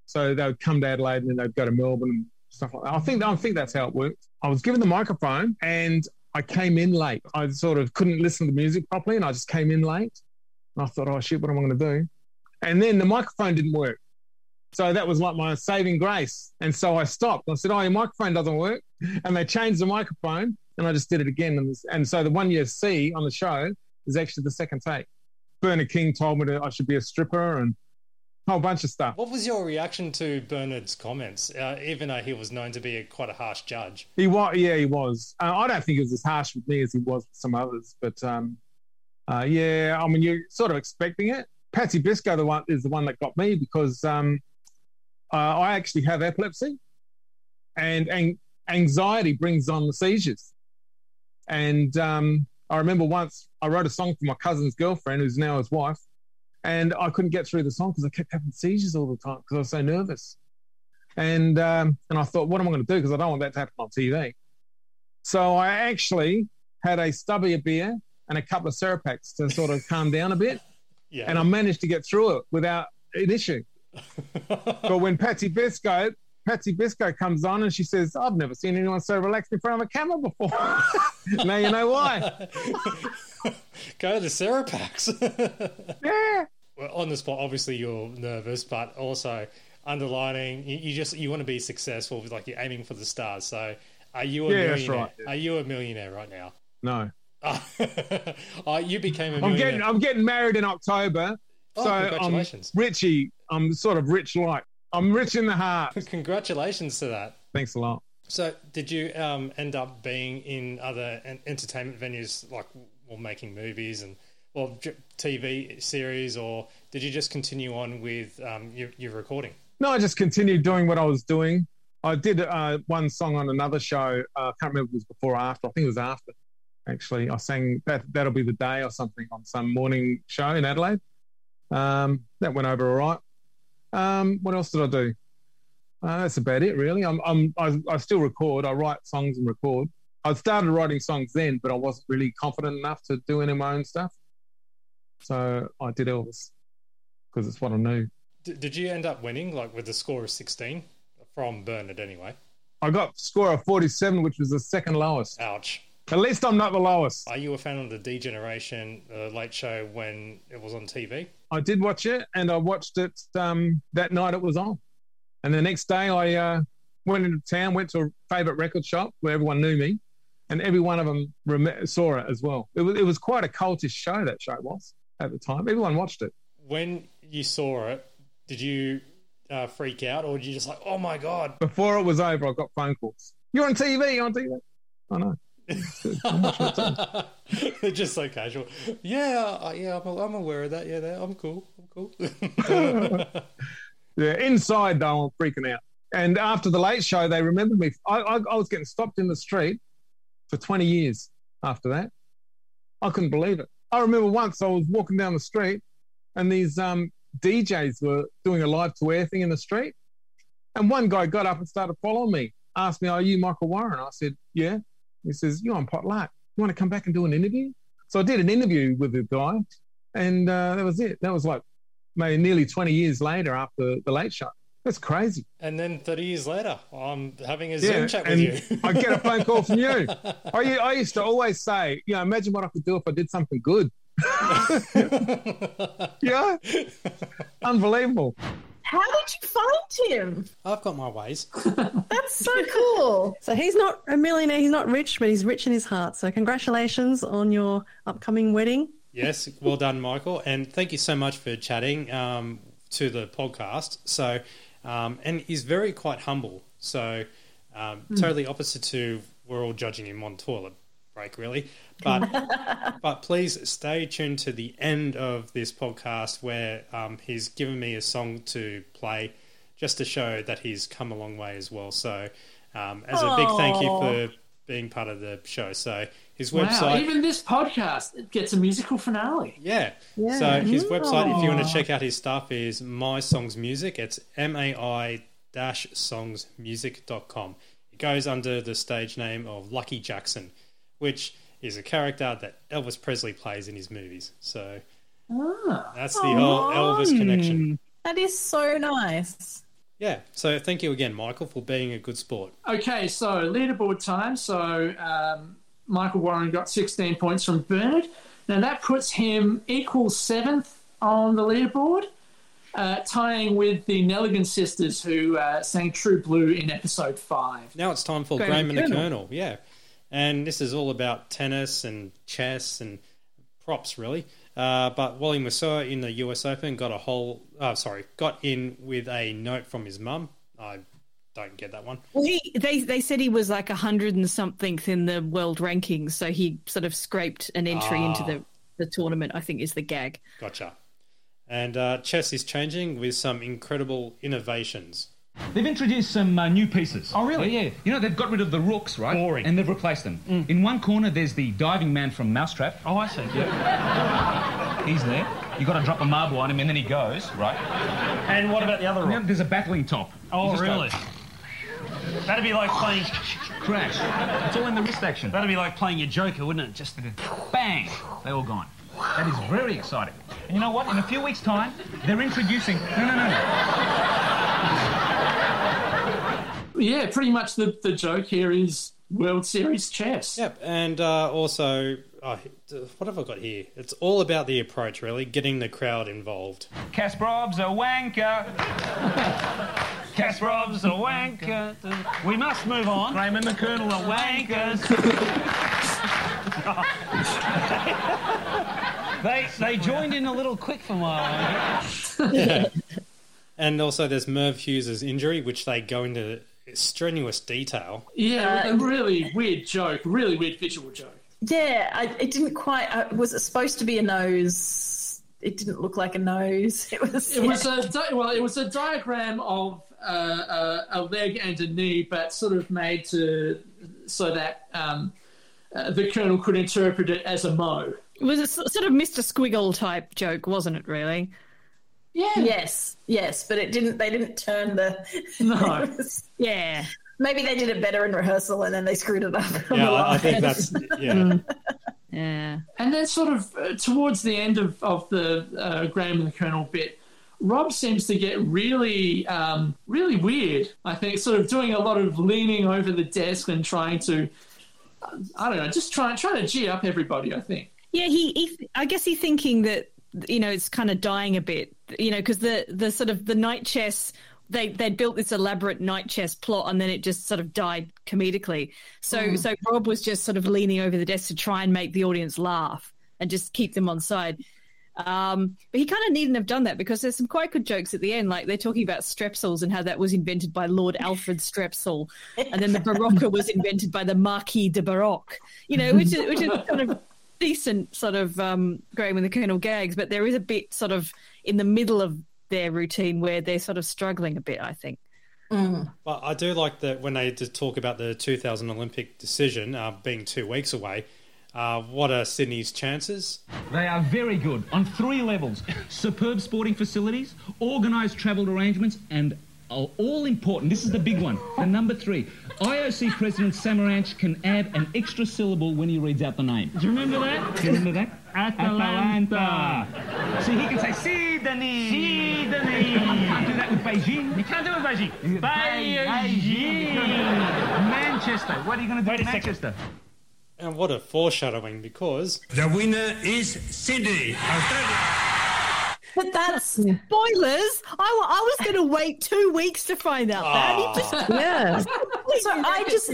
so they would come to Adelaide and then they'd go to Melbourne and stuff like that. I think I think that's how it worked. I was given the microphone and I came in late. I sort of couldn't listen to the music properly, and I just came in late. And I thought, oh shit, what am I going to do? And then the microphone didn't work. So that was like my saving grace. And so I stopped. I said, oh, your microphone doesn't work. And they changed the microphone, and I just did it again. And, and so the one you see on the show is actually the second take. Bernard King told me that I should be a stripper and whole bunch of stuff. What was your reaction to Bernard's comments, uh, even though he was known to be a, quite a harsh judge? He was, yeah, he was. Uh, I don't think he was as harsh with me as he was with some others, but um, uh, yeah, I mean, you're sort of expecting it. Patsy Biscoe, the one is the one that got me because um, uh, I actually have epilepsy, and, and anxiety brings on the seizures. And um, I remember once I wrote a song for my cousin's girlfriend, who's now his wife, and I couldn't get through the song because I kept having seizures all the time because I was so nervous. And um, and I thought, what am I going to do? Because I don't want that to happen on TV. So I actually had a stubby of beer and a couple of Serepax to sort of calm down a bit. Yeah. And I managed to get through it without an issue. but when Patsy Biscoe, Patsy Biscoe comes on and she says, I've never seen anyone so relaxed in front of a camera before. now you know why. Go to Serepax. yeah. Well, on the spot, obviously you're nervous, but also underlining you, you just you want to be successful. Like you're aiming for the stars. So, are you a Yeah, millionaire? right. Are you a millionaire right now? No. oh, you became a I'm millionaire. getting I'm getting married in October. Oh, so um, congratulations. I'm Richie. I'm sort of rich like. I'm rich in the heart. Congratulations to that. Thanks a lot. So, did you um, end up being in other entertainment venues, like well, making movies and well, TV series, or did you just continue on with um, your, your recording? No, I just continued doing what I was doing. I did uh, one song on another show. Uh, I can't remember if it was before or after. I think it was after. Actually, I sang that. That'll be the day or something on some morning show in Adelaide. Um, that went over all right. Um, what else did I do? Uh, that's about it, really. I'm, I'm, I, I still record. I write songs and record. I started writing songs then, but I wasn't really confident enough to do any of my own stuff. So I did Elvis because it's what I knew. D- did you end up winning, like with the score of 16 from Bernard anyway? I got score of 47, which was the second lowest. Ouch. At least I'm not the lowest. Are you a fan of the D Generation uh, Late Show when it was on TV? I did watch it, and I watched it um, that night it was on. And the next day, I uh, went into town, went to a favourite record shop where everyone knew me, and every one of them rem- saw it as well. It was, it was quite a cultish show, that show was at the time. Everyone watched it. When you saw it, did you uh, freak out, or did you just like, oh my god? Before it was over, I got phone calls. You're on TV, you're on TV. I know. They're just so casual. Yeah, uh, yeah, I'm, I'm aware of that. Yeah, that- I'm cool. I'm cool. Yeah, inside though, I'm freaking out. And after the late show, they remembered me. I, I, I was getting stopped in the street for 20 years after that. I couldn't believe it. I remember once I was walking down the street and these um, DJs were doing a live to air thing in the street. And one guy got up and started following me, asked me, Are you Michael Warren? I said, Yeah. He says, You're on Potluck. You want to come back and do an interview? So I did an interview with the guy, and uh, that was it. That was like maybe nearly 20 years later after the late show. That's crazy. and then 30 years later, I'm having a Yeah, Zoom chat with you. I get a phone call from you. I used to always say, you know, imagine what I could do if I did something good. yeah, unbelievable. How did you find him? I've got my ways. That's so cool. So he's not a millionaire, he's not rich, but he's rich in his heart. So congratulations on your upcoming wedding. Yes, well done, Michael, and thank you so much for chatting um, to the podcast. So, um, and he's very quite humble. So, um, Hmm. totally opposite to we're all judging him on toilet break, really. But but please stay tuned to the end of this podcast where um, he's given me a song to play, just to show that he's come a long way as well. So, um, as a big thank you for being part of the show. So his Wow, website. even this podcast it gets a musical finale. Yeah. Yeah. So his website, if you want to check out his stuff, is My Songs Music. It's M A I dash songsmusic.com. It goes under the stage name of Lucky Jackson, which is a character that Elvis Presley plays in his movies. So Ah. that's the whole Elvis connection. That is so nice. Yeah. So thank you again, Michael, for being a good sport. Okay, so leaderboard time. So um, Michael Warren got 16 points from Bernard. Now that puts him equal seventh on the leaderboard, uh, tying with the Nelligan sisters who uh, sang True Blue in episode five. Now it's time for Graham Graham and the Colonel. Colonel. Yeah. And this is all about tennis and chess and props, really. Uh, but Wally Masur in the US Open got a whole, uh, sorry, got in with a note from his mum. I don't get that one. Well, he they they said he was like a hundred and something in the world rankings, so he sort of scraped an entry into Ah. the the tournament. I think is the gag. Gotcha. And uh, chess is changing with some incredible innovations. They've introduced some uh, new pieces. Oh, really? Yeah, yeah. You know, they've got rid of the rooks, right? Boring. And they've replaced them. In one corner, there's the diving man from Mousetrap. Oh, I see. Yeah. He's there. You've got to drop a marble on him, and then he goes, right? And what about the other rook? There's a battling top. Oh, just go, really? That'd be like playing Crash. It's all in the wrist action. That'd be like playing your Joker, wouldn't it? Just Bang! They all gone. That is very exciting. And you know what? In a few weeks' time, they're introducing. No, no, no. Yeah, pretty much the, the joke here is World Series chess. Yep, and uh, also, uh, what have I got here? It's all about the approach, really, getting the crowd involved. Kasparov's a wanker. Kasparov's a wanker. We must move on. Graham and the Colonel are wankers. they they joined in a little quick for my yeah. And also, there's Merv Hughes' injury, which they go into strenuous detail. Yeah, a really weird joke, really weird visual joke. Yeah, I, it didn't quite. Uh, was it supposed to be a nose? It didn't look like a nose. It was. It was a di- well, it was a diagram of uh, a, a leg and a knee, but sort of made to so that um, uh, the colonel could interpret it as a mo. It was a s- sort of Mr. Squiggle type joke, wasn't it? Really? Yeah. Yes, yes, but it didn't. They didn't turn the. No. Was- yeah. Maybe they did it better in rehearsal and then they screwed it up. Yeah, I, I think that's yeah. Yeah. And then, sort of uh, towards the end of, of the uh, Graham and the Colonel bit, Rob seems to get really, um, really weird. I think, sort of doing a lot of leaning over the desk and trying to, I don't know, just trying trying to g up everybody. I think. Yeah, he, he I guess he's thinking that you know it's kind of dying a bit, you know, because the the sort of the night chess they they built this elaborate night chess plot and then it just sort of died comedically. So Mm. so Rob was just sort of leaning over the desk to try and make the audience laugh and just keep them on side. Um, but he kind of needn't have done that because there's some quite good jokes at the end. Like they're talking about strepsils and how that was invented by Lord Alfred Strepsil, and then the Berocca was invented by the Marquis de Baroque. You know, which is which is kind of decent sort of um, Graham and the Colonel gags, but there is a bit sort of in the middle of their routine where they're sort of struggling a bit. I think. But I do like that when they talk about the 2000 Olympic decision uh, being two weeks away. Uh, what are Sydney's chances? They are very good on three levels superb sporting facilities, organised travel arrangements, and all all important. This is the big one. The number three. IOC President Samaranch can add an extra syllable when he reads out the name. Do you remember that? Do you remember that? Atalanta. See, he can say Sydney. Sydney. You can't do that with Beijing. You can't do it with Beijing. Beijing. Manchester. What are you going to do Wait a with second. Manchester? And what a foreshadowing because The winner is Sydney, Australia. But that's spoilers. I, I was going to wait two weeks to find out that. Just, yeah. so I just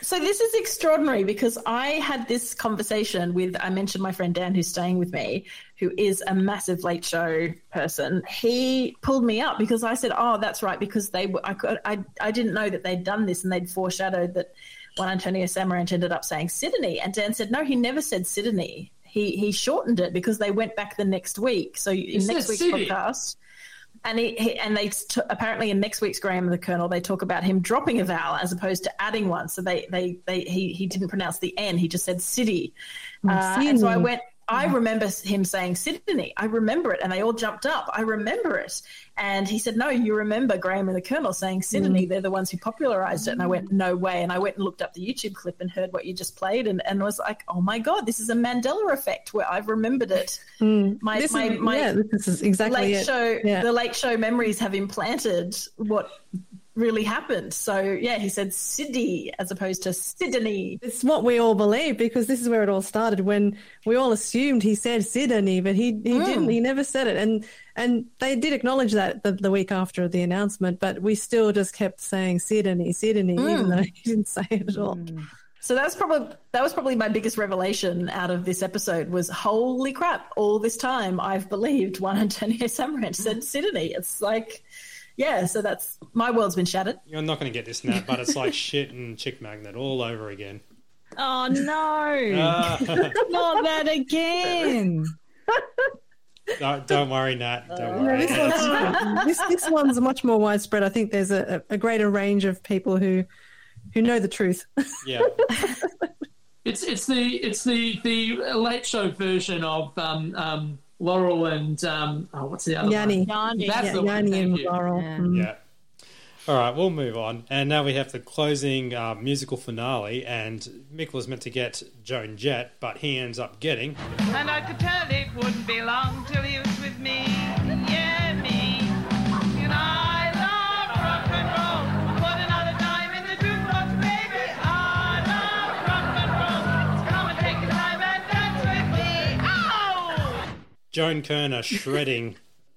so this is extraordinary because I had this conversation with I mentioned my friend Dan who's staying with me, who is a massive late show person. He pulled me up because I said, "Oh, that's right," because they I could, I I didn't know that they'd done this and they'd foreshadowed that When Antonio Samaranch ended up saying Sydney, and Dan said, "No, he never said Sydney. He he shortened it because they went back the next week. So in said next week's City. podcast." And he, he and they t- apparently in next week's Graham the Colonel they talk about him dropping a vowel as opposed to adding one. So they they, they he he didn't pronounce the n. He just said city. Oh, Uh, and so I went. I remember him saying Sydney. I remember it, and they all jumped up. I remember it, and he said, "No, you remember Graham and the Colonel saying Sydney? Mm. They're the ones who popularized it." And I went, mm. "No way!" And I went and looked up the YouTube clip and heard what you just played, and, and was like, "Oh my god, this is a Mandela effect where I've remembered it." Mm. My This my, is- my yeah, this is exactly late it. show Yeah. the late show memories have implanted what really happened. So yeah, he said Sydney as opposed to Sydney. It's what we all believe because this is where it all started. When we all assumed he said Sydney, but he he Mm. didn't. He never said it, and and they did acknowledge that the, the week after the announcement, but we still just kept saying Sydney, Sydney, even Mm. though he didn't say it at all. So that was probably that was probably my biggest revelation out of this episode was holy crap! All this time I've believed Juan Antonio Samaranch said Sydney. It's like, yeah. So that's my world's been shattered. You're not going to get this now, but it's like shit and chick magnet all over again. oh no, Ah. not that again. don't, don't worry, Nat. Don't Yeah, worry. this, one's, this, this one's much more widespread. I think there's a, a greater range of people who who know the truth. yeah. It's it's the it's the the late show version of um, um, Laurel and um, oh, what's the other Yanny. one? Yanny. That's Yeah, the one. Yanny Thank and you. Laurel. Mm. Yeah. All right, we'll move on. And now we have the closing uh, musical finale. And Mick was meant to get Joan Jett, but he ends up getting. And I could tell it wouldn't be long till he was with me. Yeah, me. And I Joan Kirner shredding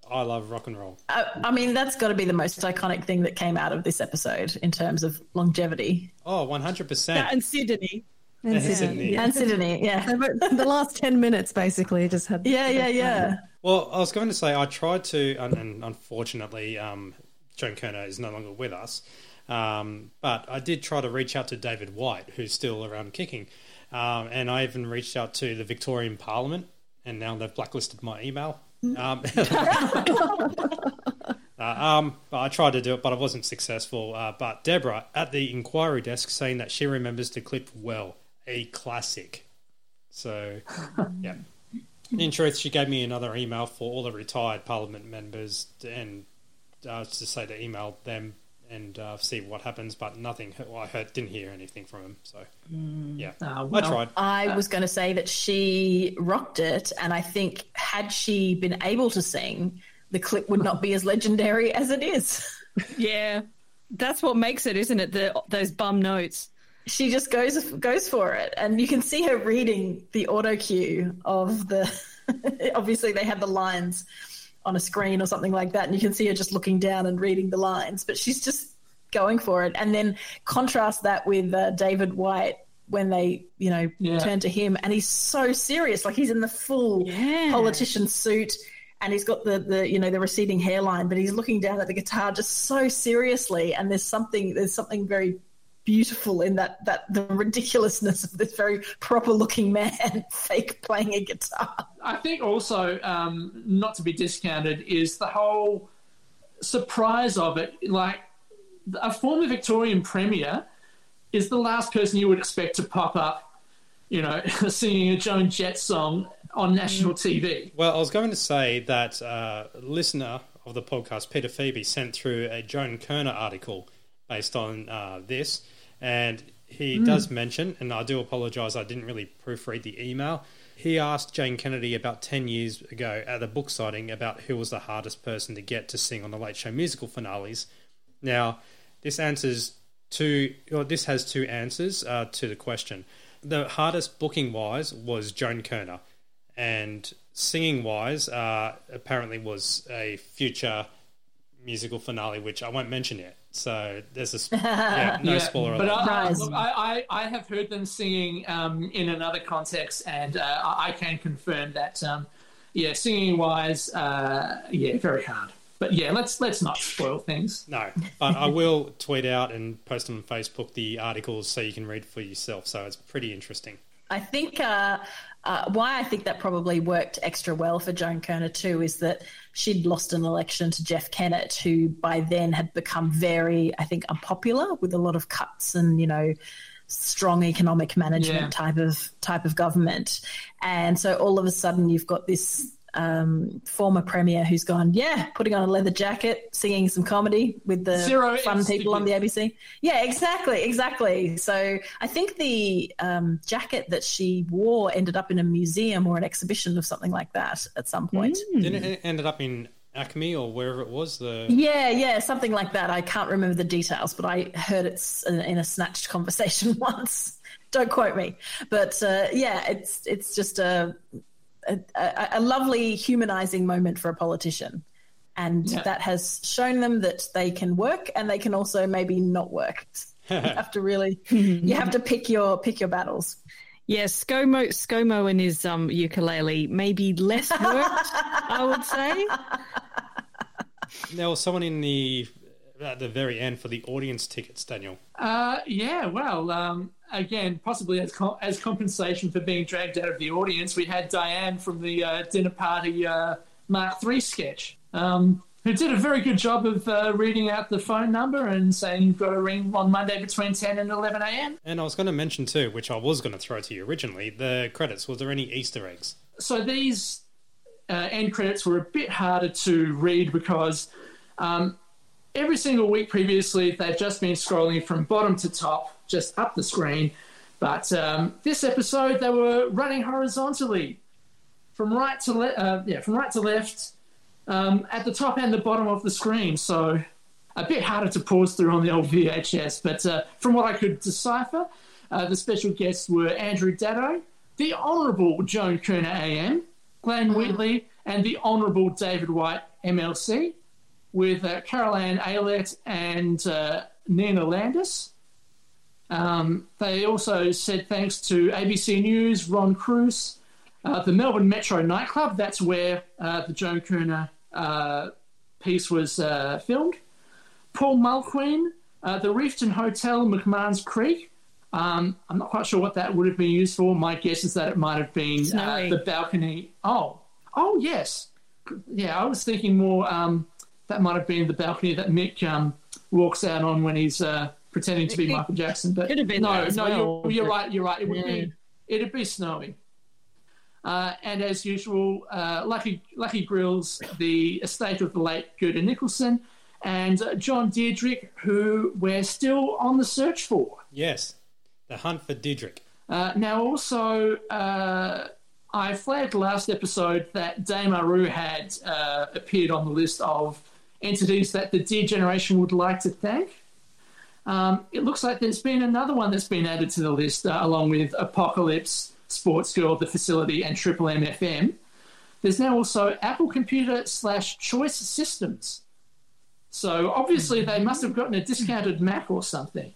I Love Rock and Roll. I, I mean, that's got to be the most iconic thing that came out of this episode in terms of longevity. Oh, 100%. That and Sydney. And And Sydney. Sydney. And Sydney, yeah. So, the last 10 minutes basically just had. Yeah, yeah, yeah. Well, I was going to say I tried to, and, and unfortunately, um, Joan Kirner is no longer with us. Um, but I did try to reach out to David White, who's still around kicking, um, and I even reached out to the Victorian Parliament, and now they've blacklisted my email. Um, uh, um, but I tried to do it, but I wasn't successful. Uh, but Deborah at the inquiry desk saying that she remembers the clip well, a classic. So, yeah. In truth, she gave me another email for all the retired Parliament members and uh, to say to email them and uh, see what happens, but nothing. Well, I heard, didn't hear anything from him. So, yeah, Uh, I tried. I was going to say that she rocked it, and I think had she been able to sing, the clip would not be as legendary as it is. Yeah, that's what makes it, isn't it? The those bum notes. She just goes goes for it, and you can see her reading the auto cue of the. obviously, they have the lines on a screen or something like that, and you can see her just looking down and reading the lines, but she's just going for it. And then contrast that with uh, David White when they, you know, Yeah. turn to him, and he's so serious, like he's in the full politician suit. And he's got the, the you know the receding hairline, but he's looking down at the guitar just so seriously. And there's something there's something very beautiful in that that the ridiculousness of this very proper looking man fake playing a guitar. I think also, um, not to be discounted, is the whole surprise of it. Like a former Victorian premier is the last person you would expect to pop up, you know, singing a Joan Jett song on national TV. Well, I was going to say that uh, a listener of the podcast, Peter Phoebe, sent through a Joan Kirner article based on uh, this, and he Mm. does mention, and I do apologise, I didn't really proofread the email. He asked Jane Kennedy about 10 years ago at a book signing about who was the hardest person to get to sing on the Late Show musical finales. Now, this answers two, or this has two answers uh, to the question. The hardest booking wise was Joan Kirner, and singing wise, uh, apparently was a future musical finale, which I won't mention yet. So there's a sp- yeah, no Yeah, spoiler. But alert. I, I, look, I, I, I have heard them singing um, in another context, and uh, I I can confirm that. Um, yeah, singing wise, uh, yeah, very hard. But yeah, let's let's not spoil things. No, but I will tweet out and post on Facebook the articles so you can read for yourself. So it's pretty interesting. I think uh, uh, why I think that probably worked extra well for Joan Kirner too is that she'd lost an election to Jeff Kennett, who by then had become very, I think, unpopular with a lot of cuts and you know strong economic management Yeah. type of type of government, and so all of a sudden you've got this. Um, former premier who's gone, yeah, putting on a leather jacket, singing some comedy with the Zero fun people on the. ABC. Yeah, exactly, exactly. So I think the um, jacket that she wore ended up in a museum or an exhibition of something like that at some point. Didn't it ended up in ACMI or wherever it was? The Yeah, yeah, something like that. I can't remember the details, but I heard it's in in a snatched conversation once. Don't quote me, but uh, yeah, it's it's just a, a a a lovely humanizing moment for a politician, and Yeah. that has shown them that they can work and they can also maybe not work. you have to really, you have to pick your pick your battles. Yeah, ScoMo ScoMo and his um, ukulele maybe less worked, I would say. there was someone in the at the very end for the audience tickets, Daniel. Uh, yeah, well, um, again, possibly as co- as compensation for being dragged out of the audience, we had Diane from the uh, dinner party uh, Mark III sketch, um, who did a very good job of uh, reading out the phone number and saying you've got to ring on Monday between 10 and 11 a.m. And I was going to mention too, which I was going to throw to you originally, the credits. Was there any Easter eggs? so these uh, end credits were a bit harder to read because um, every single week previously they've just been scrolling from bottom to top, just up the screen. But um, this episode they were running horizontally from right to le- uh, yeah from right to left um, at the top and the bottom of the screen. So a bit harder to pause through on the old VHS. But uh, from what I could decipher, uh, the special guests were Andrew Daddo, the Honourable Joan Kirner AM, Glenn Wheatley, and the Honourable David White MLC, with uh, Carol Ann Aylett and uh, Nina Landis. Um, they also said thanks to ABC News, Ron Cruz, uh, the Melbourne Metro nightclub. That's where uh, the Joan Kirner uh, piece was uh, filmed. Paul Mulqueen, uh, the Reefton Hotel, McMahon's Creek. Um, I'm not quite sure what that would have been used for. My guess is that it might have been uh, the balcony. Oh, oh yes, yeah. I was thinking more. Um, that might have been the balcony that Mick um, walks out on when he's uh, pretending to be It Michael Jackson. But have been no, no, well, you're, you're right. You're right. It would Yeah. be. It'd be snowy. Uh, and as usual, uh, Lucky Lucky Grills, the estate of the late Gerda Nicholson, and uh, John Diedrich, who we're still on the search for. Yes, the hunt for Diedrich. Uh, now, also, uh, I flagged last episode that Dame Aru had uh, appeared on the list of entities that the D-Generation would like to thank. Um, it looks like there's been another one that's been added to the list, uh, along with Apocalypse, Sportsgirl, The Facility, and Triple MFM. There's now also Apple Computer slash Choice Systems. So obviously they must have gotten a discounted Mac or something.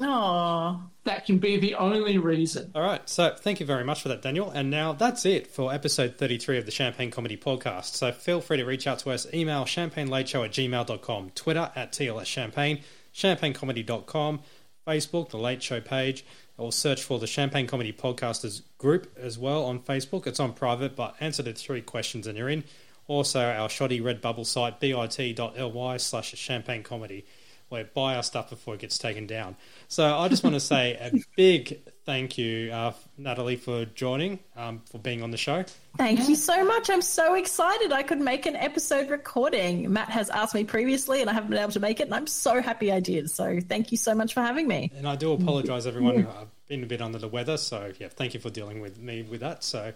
Oh, that can be the only reason. All right, so thank you very much for that, Daniel. And now that's it for episode 33 of the Champagne Comedy Podcast. So feel free to reach out to us, email champagnelateshow at gmail.com, Twitter at TLS Champagne, champagnecomedy.com, Facebook, the Late Show page, or search for the Champagne Comedy Podcasters group as well on Facebook. It's on private, but answer the three questions and you're in. Also, our shoddy Redbubble site, bit.ly slash champagne comedy, where buy our stuff before it gets taken down. So I just want to say a big thank you, uh, Natalie, for joining, um, for being on the show. Thank you so much. I'm so excited I could make an episode recording. Matt has asked me previously and I haven't been able to make it, and I'm so happy I did. So thank you so much for having me. And I do apologise, everyone. I've been a bit under the weather, so yeah, thank you for dealing with me with that. So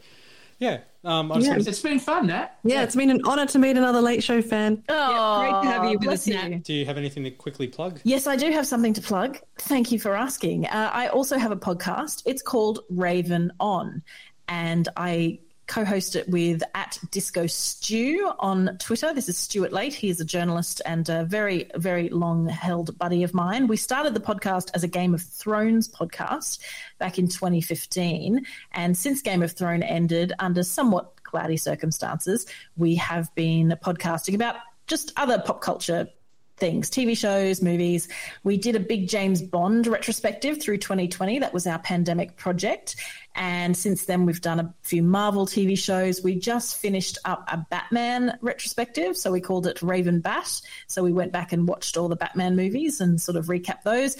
yeah, um, Yeah. wanted to- It's been fun, Nat. Yeah, it's been an honour to meet another Late Show fan. Oh, great to have you with us, you. Nat. do you have anything to quickly plug? Yes, I do have something to plug. Thank you for asking. Uh, I also have a podcast. It's called Raven On, and I co-host it with at Disco Stew on Twitter. This is Stuart Layt. He is a journalist and a very, very long-held buddy of mine. We started the podcast as a Game of Thrones podcast back in 2015, and since Game of Thrones ended, under somewhat cloudy circumstances, we have been podcasting about just other pop culture things TV shows, movies. We did a big James Bond retrospective through 2020. That was our pandemic project. And since then, we've done a few Marvel TV shows. We just finished up a Batman retrospective. So we called it Raven Bat. So we went back and watched all the Batman movies and sort of recap those.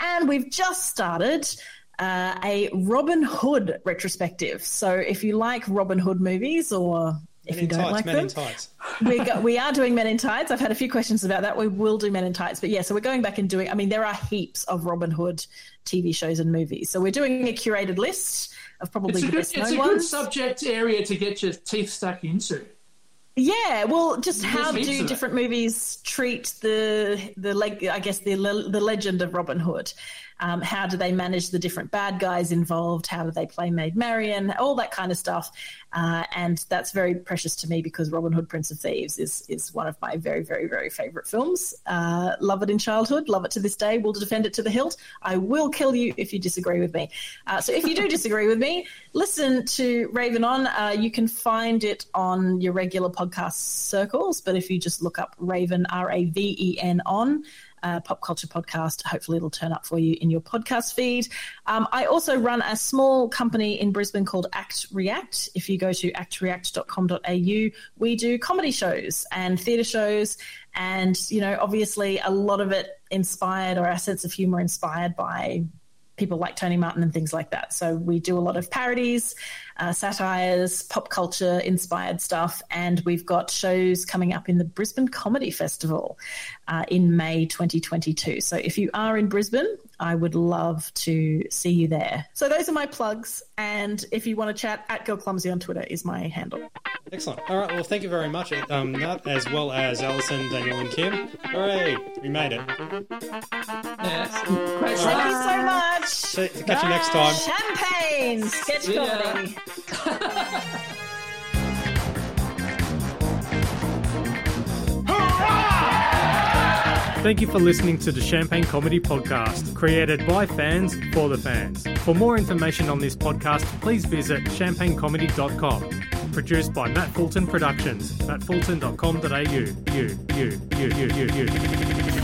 And we've just started. Uh, a Robin Hood retrospective. So, if you like Robin Hood movies or if you don't tights, like men them. in tights. we, go, we are doing Men in Tights. I've had a few questions about that. We will do Men in Tights. But yeah, so we're going back and doing, I mean, there are heaps of Robin Hood TV shows and movies. So we're doing a curated list of probably It's a, the good, best it's known a good subject area to get your teeth stuck into. Yeah, well, just There's how do of it. different movies treat the the leg? I guess the the legend of Robin Hood. Um, how do they manage the different bad guys involved? How do they play Maid Marian? All that kind of stuff, uh, and that's very precious to me because Robin Hood, Prince of Thieves, is is one of my very very very favorite films. Uh, love it in childhood, love it to this day. Will defend it to the hilt. I will kill you if you disagree with me. Uh, so if you do disagree with me, listen to Raven On. Uh, you can find it on your regular podcast circles, but if you just look up Raven R A V E N on. Uh, pop culture podcast. Hopefully, it'll turn up for you in your podcast feed. Um, I also run a small company in Brisbane called Act React. If you go to actreact.com.au, we do comedy shows and theatre shows, and you know, obviously, a lot of it inspired or our sense of humour inspired by people like Tony Martin and things like that. So we do a lot of parodies, uh, satires, pop culture inspired stuff, and we've got shows coming up in the Brisbane Comedy Festival uh, in May 2022. So if you are in Brisbane, I would love to see you there. So those are my plugs, and if you want to chat, at Girl Clumsy on Twitter is my handle. Excellent. All right. Well, thank you very much, um, Nat, as well as Alison, Daniel, and Kim. Hooray! We made it. Thank you so much. See- catch you next time. Champagne, sketch See ya. comedy. Thank you for listening to the Champagne Comedy Podcast, created by fans for the fans. For more information on this podcast, please visit champagnecomedy.com. Produced by Matt Fulton Productions. mattfulton.com.au. You, you, you, you, you, you.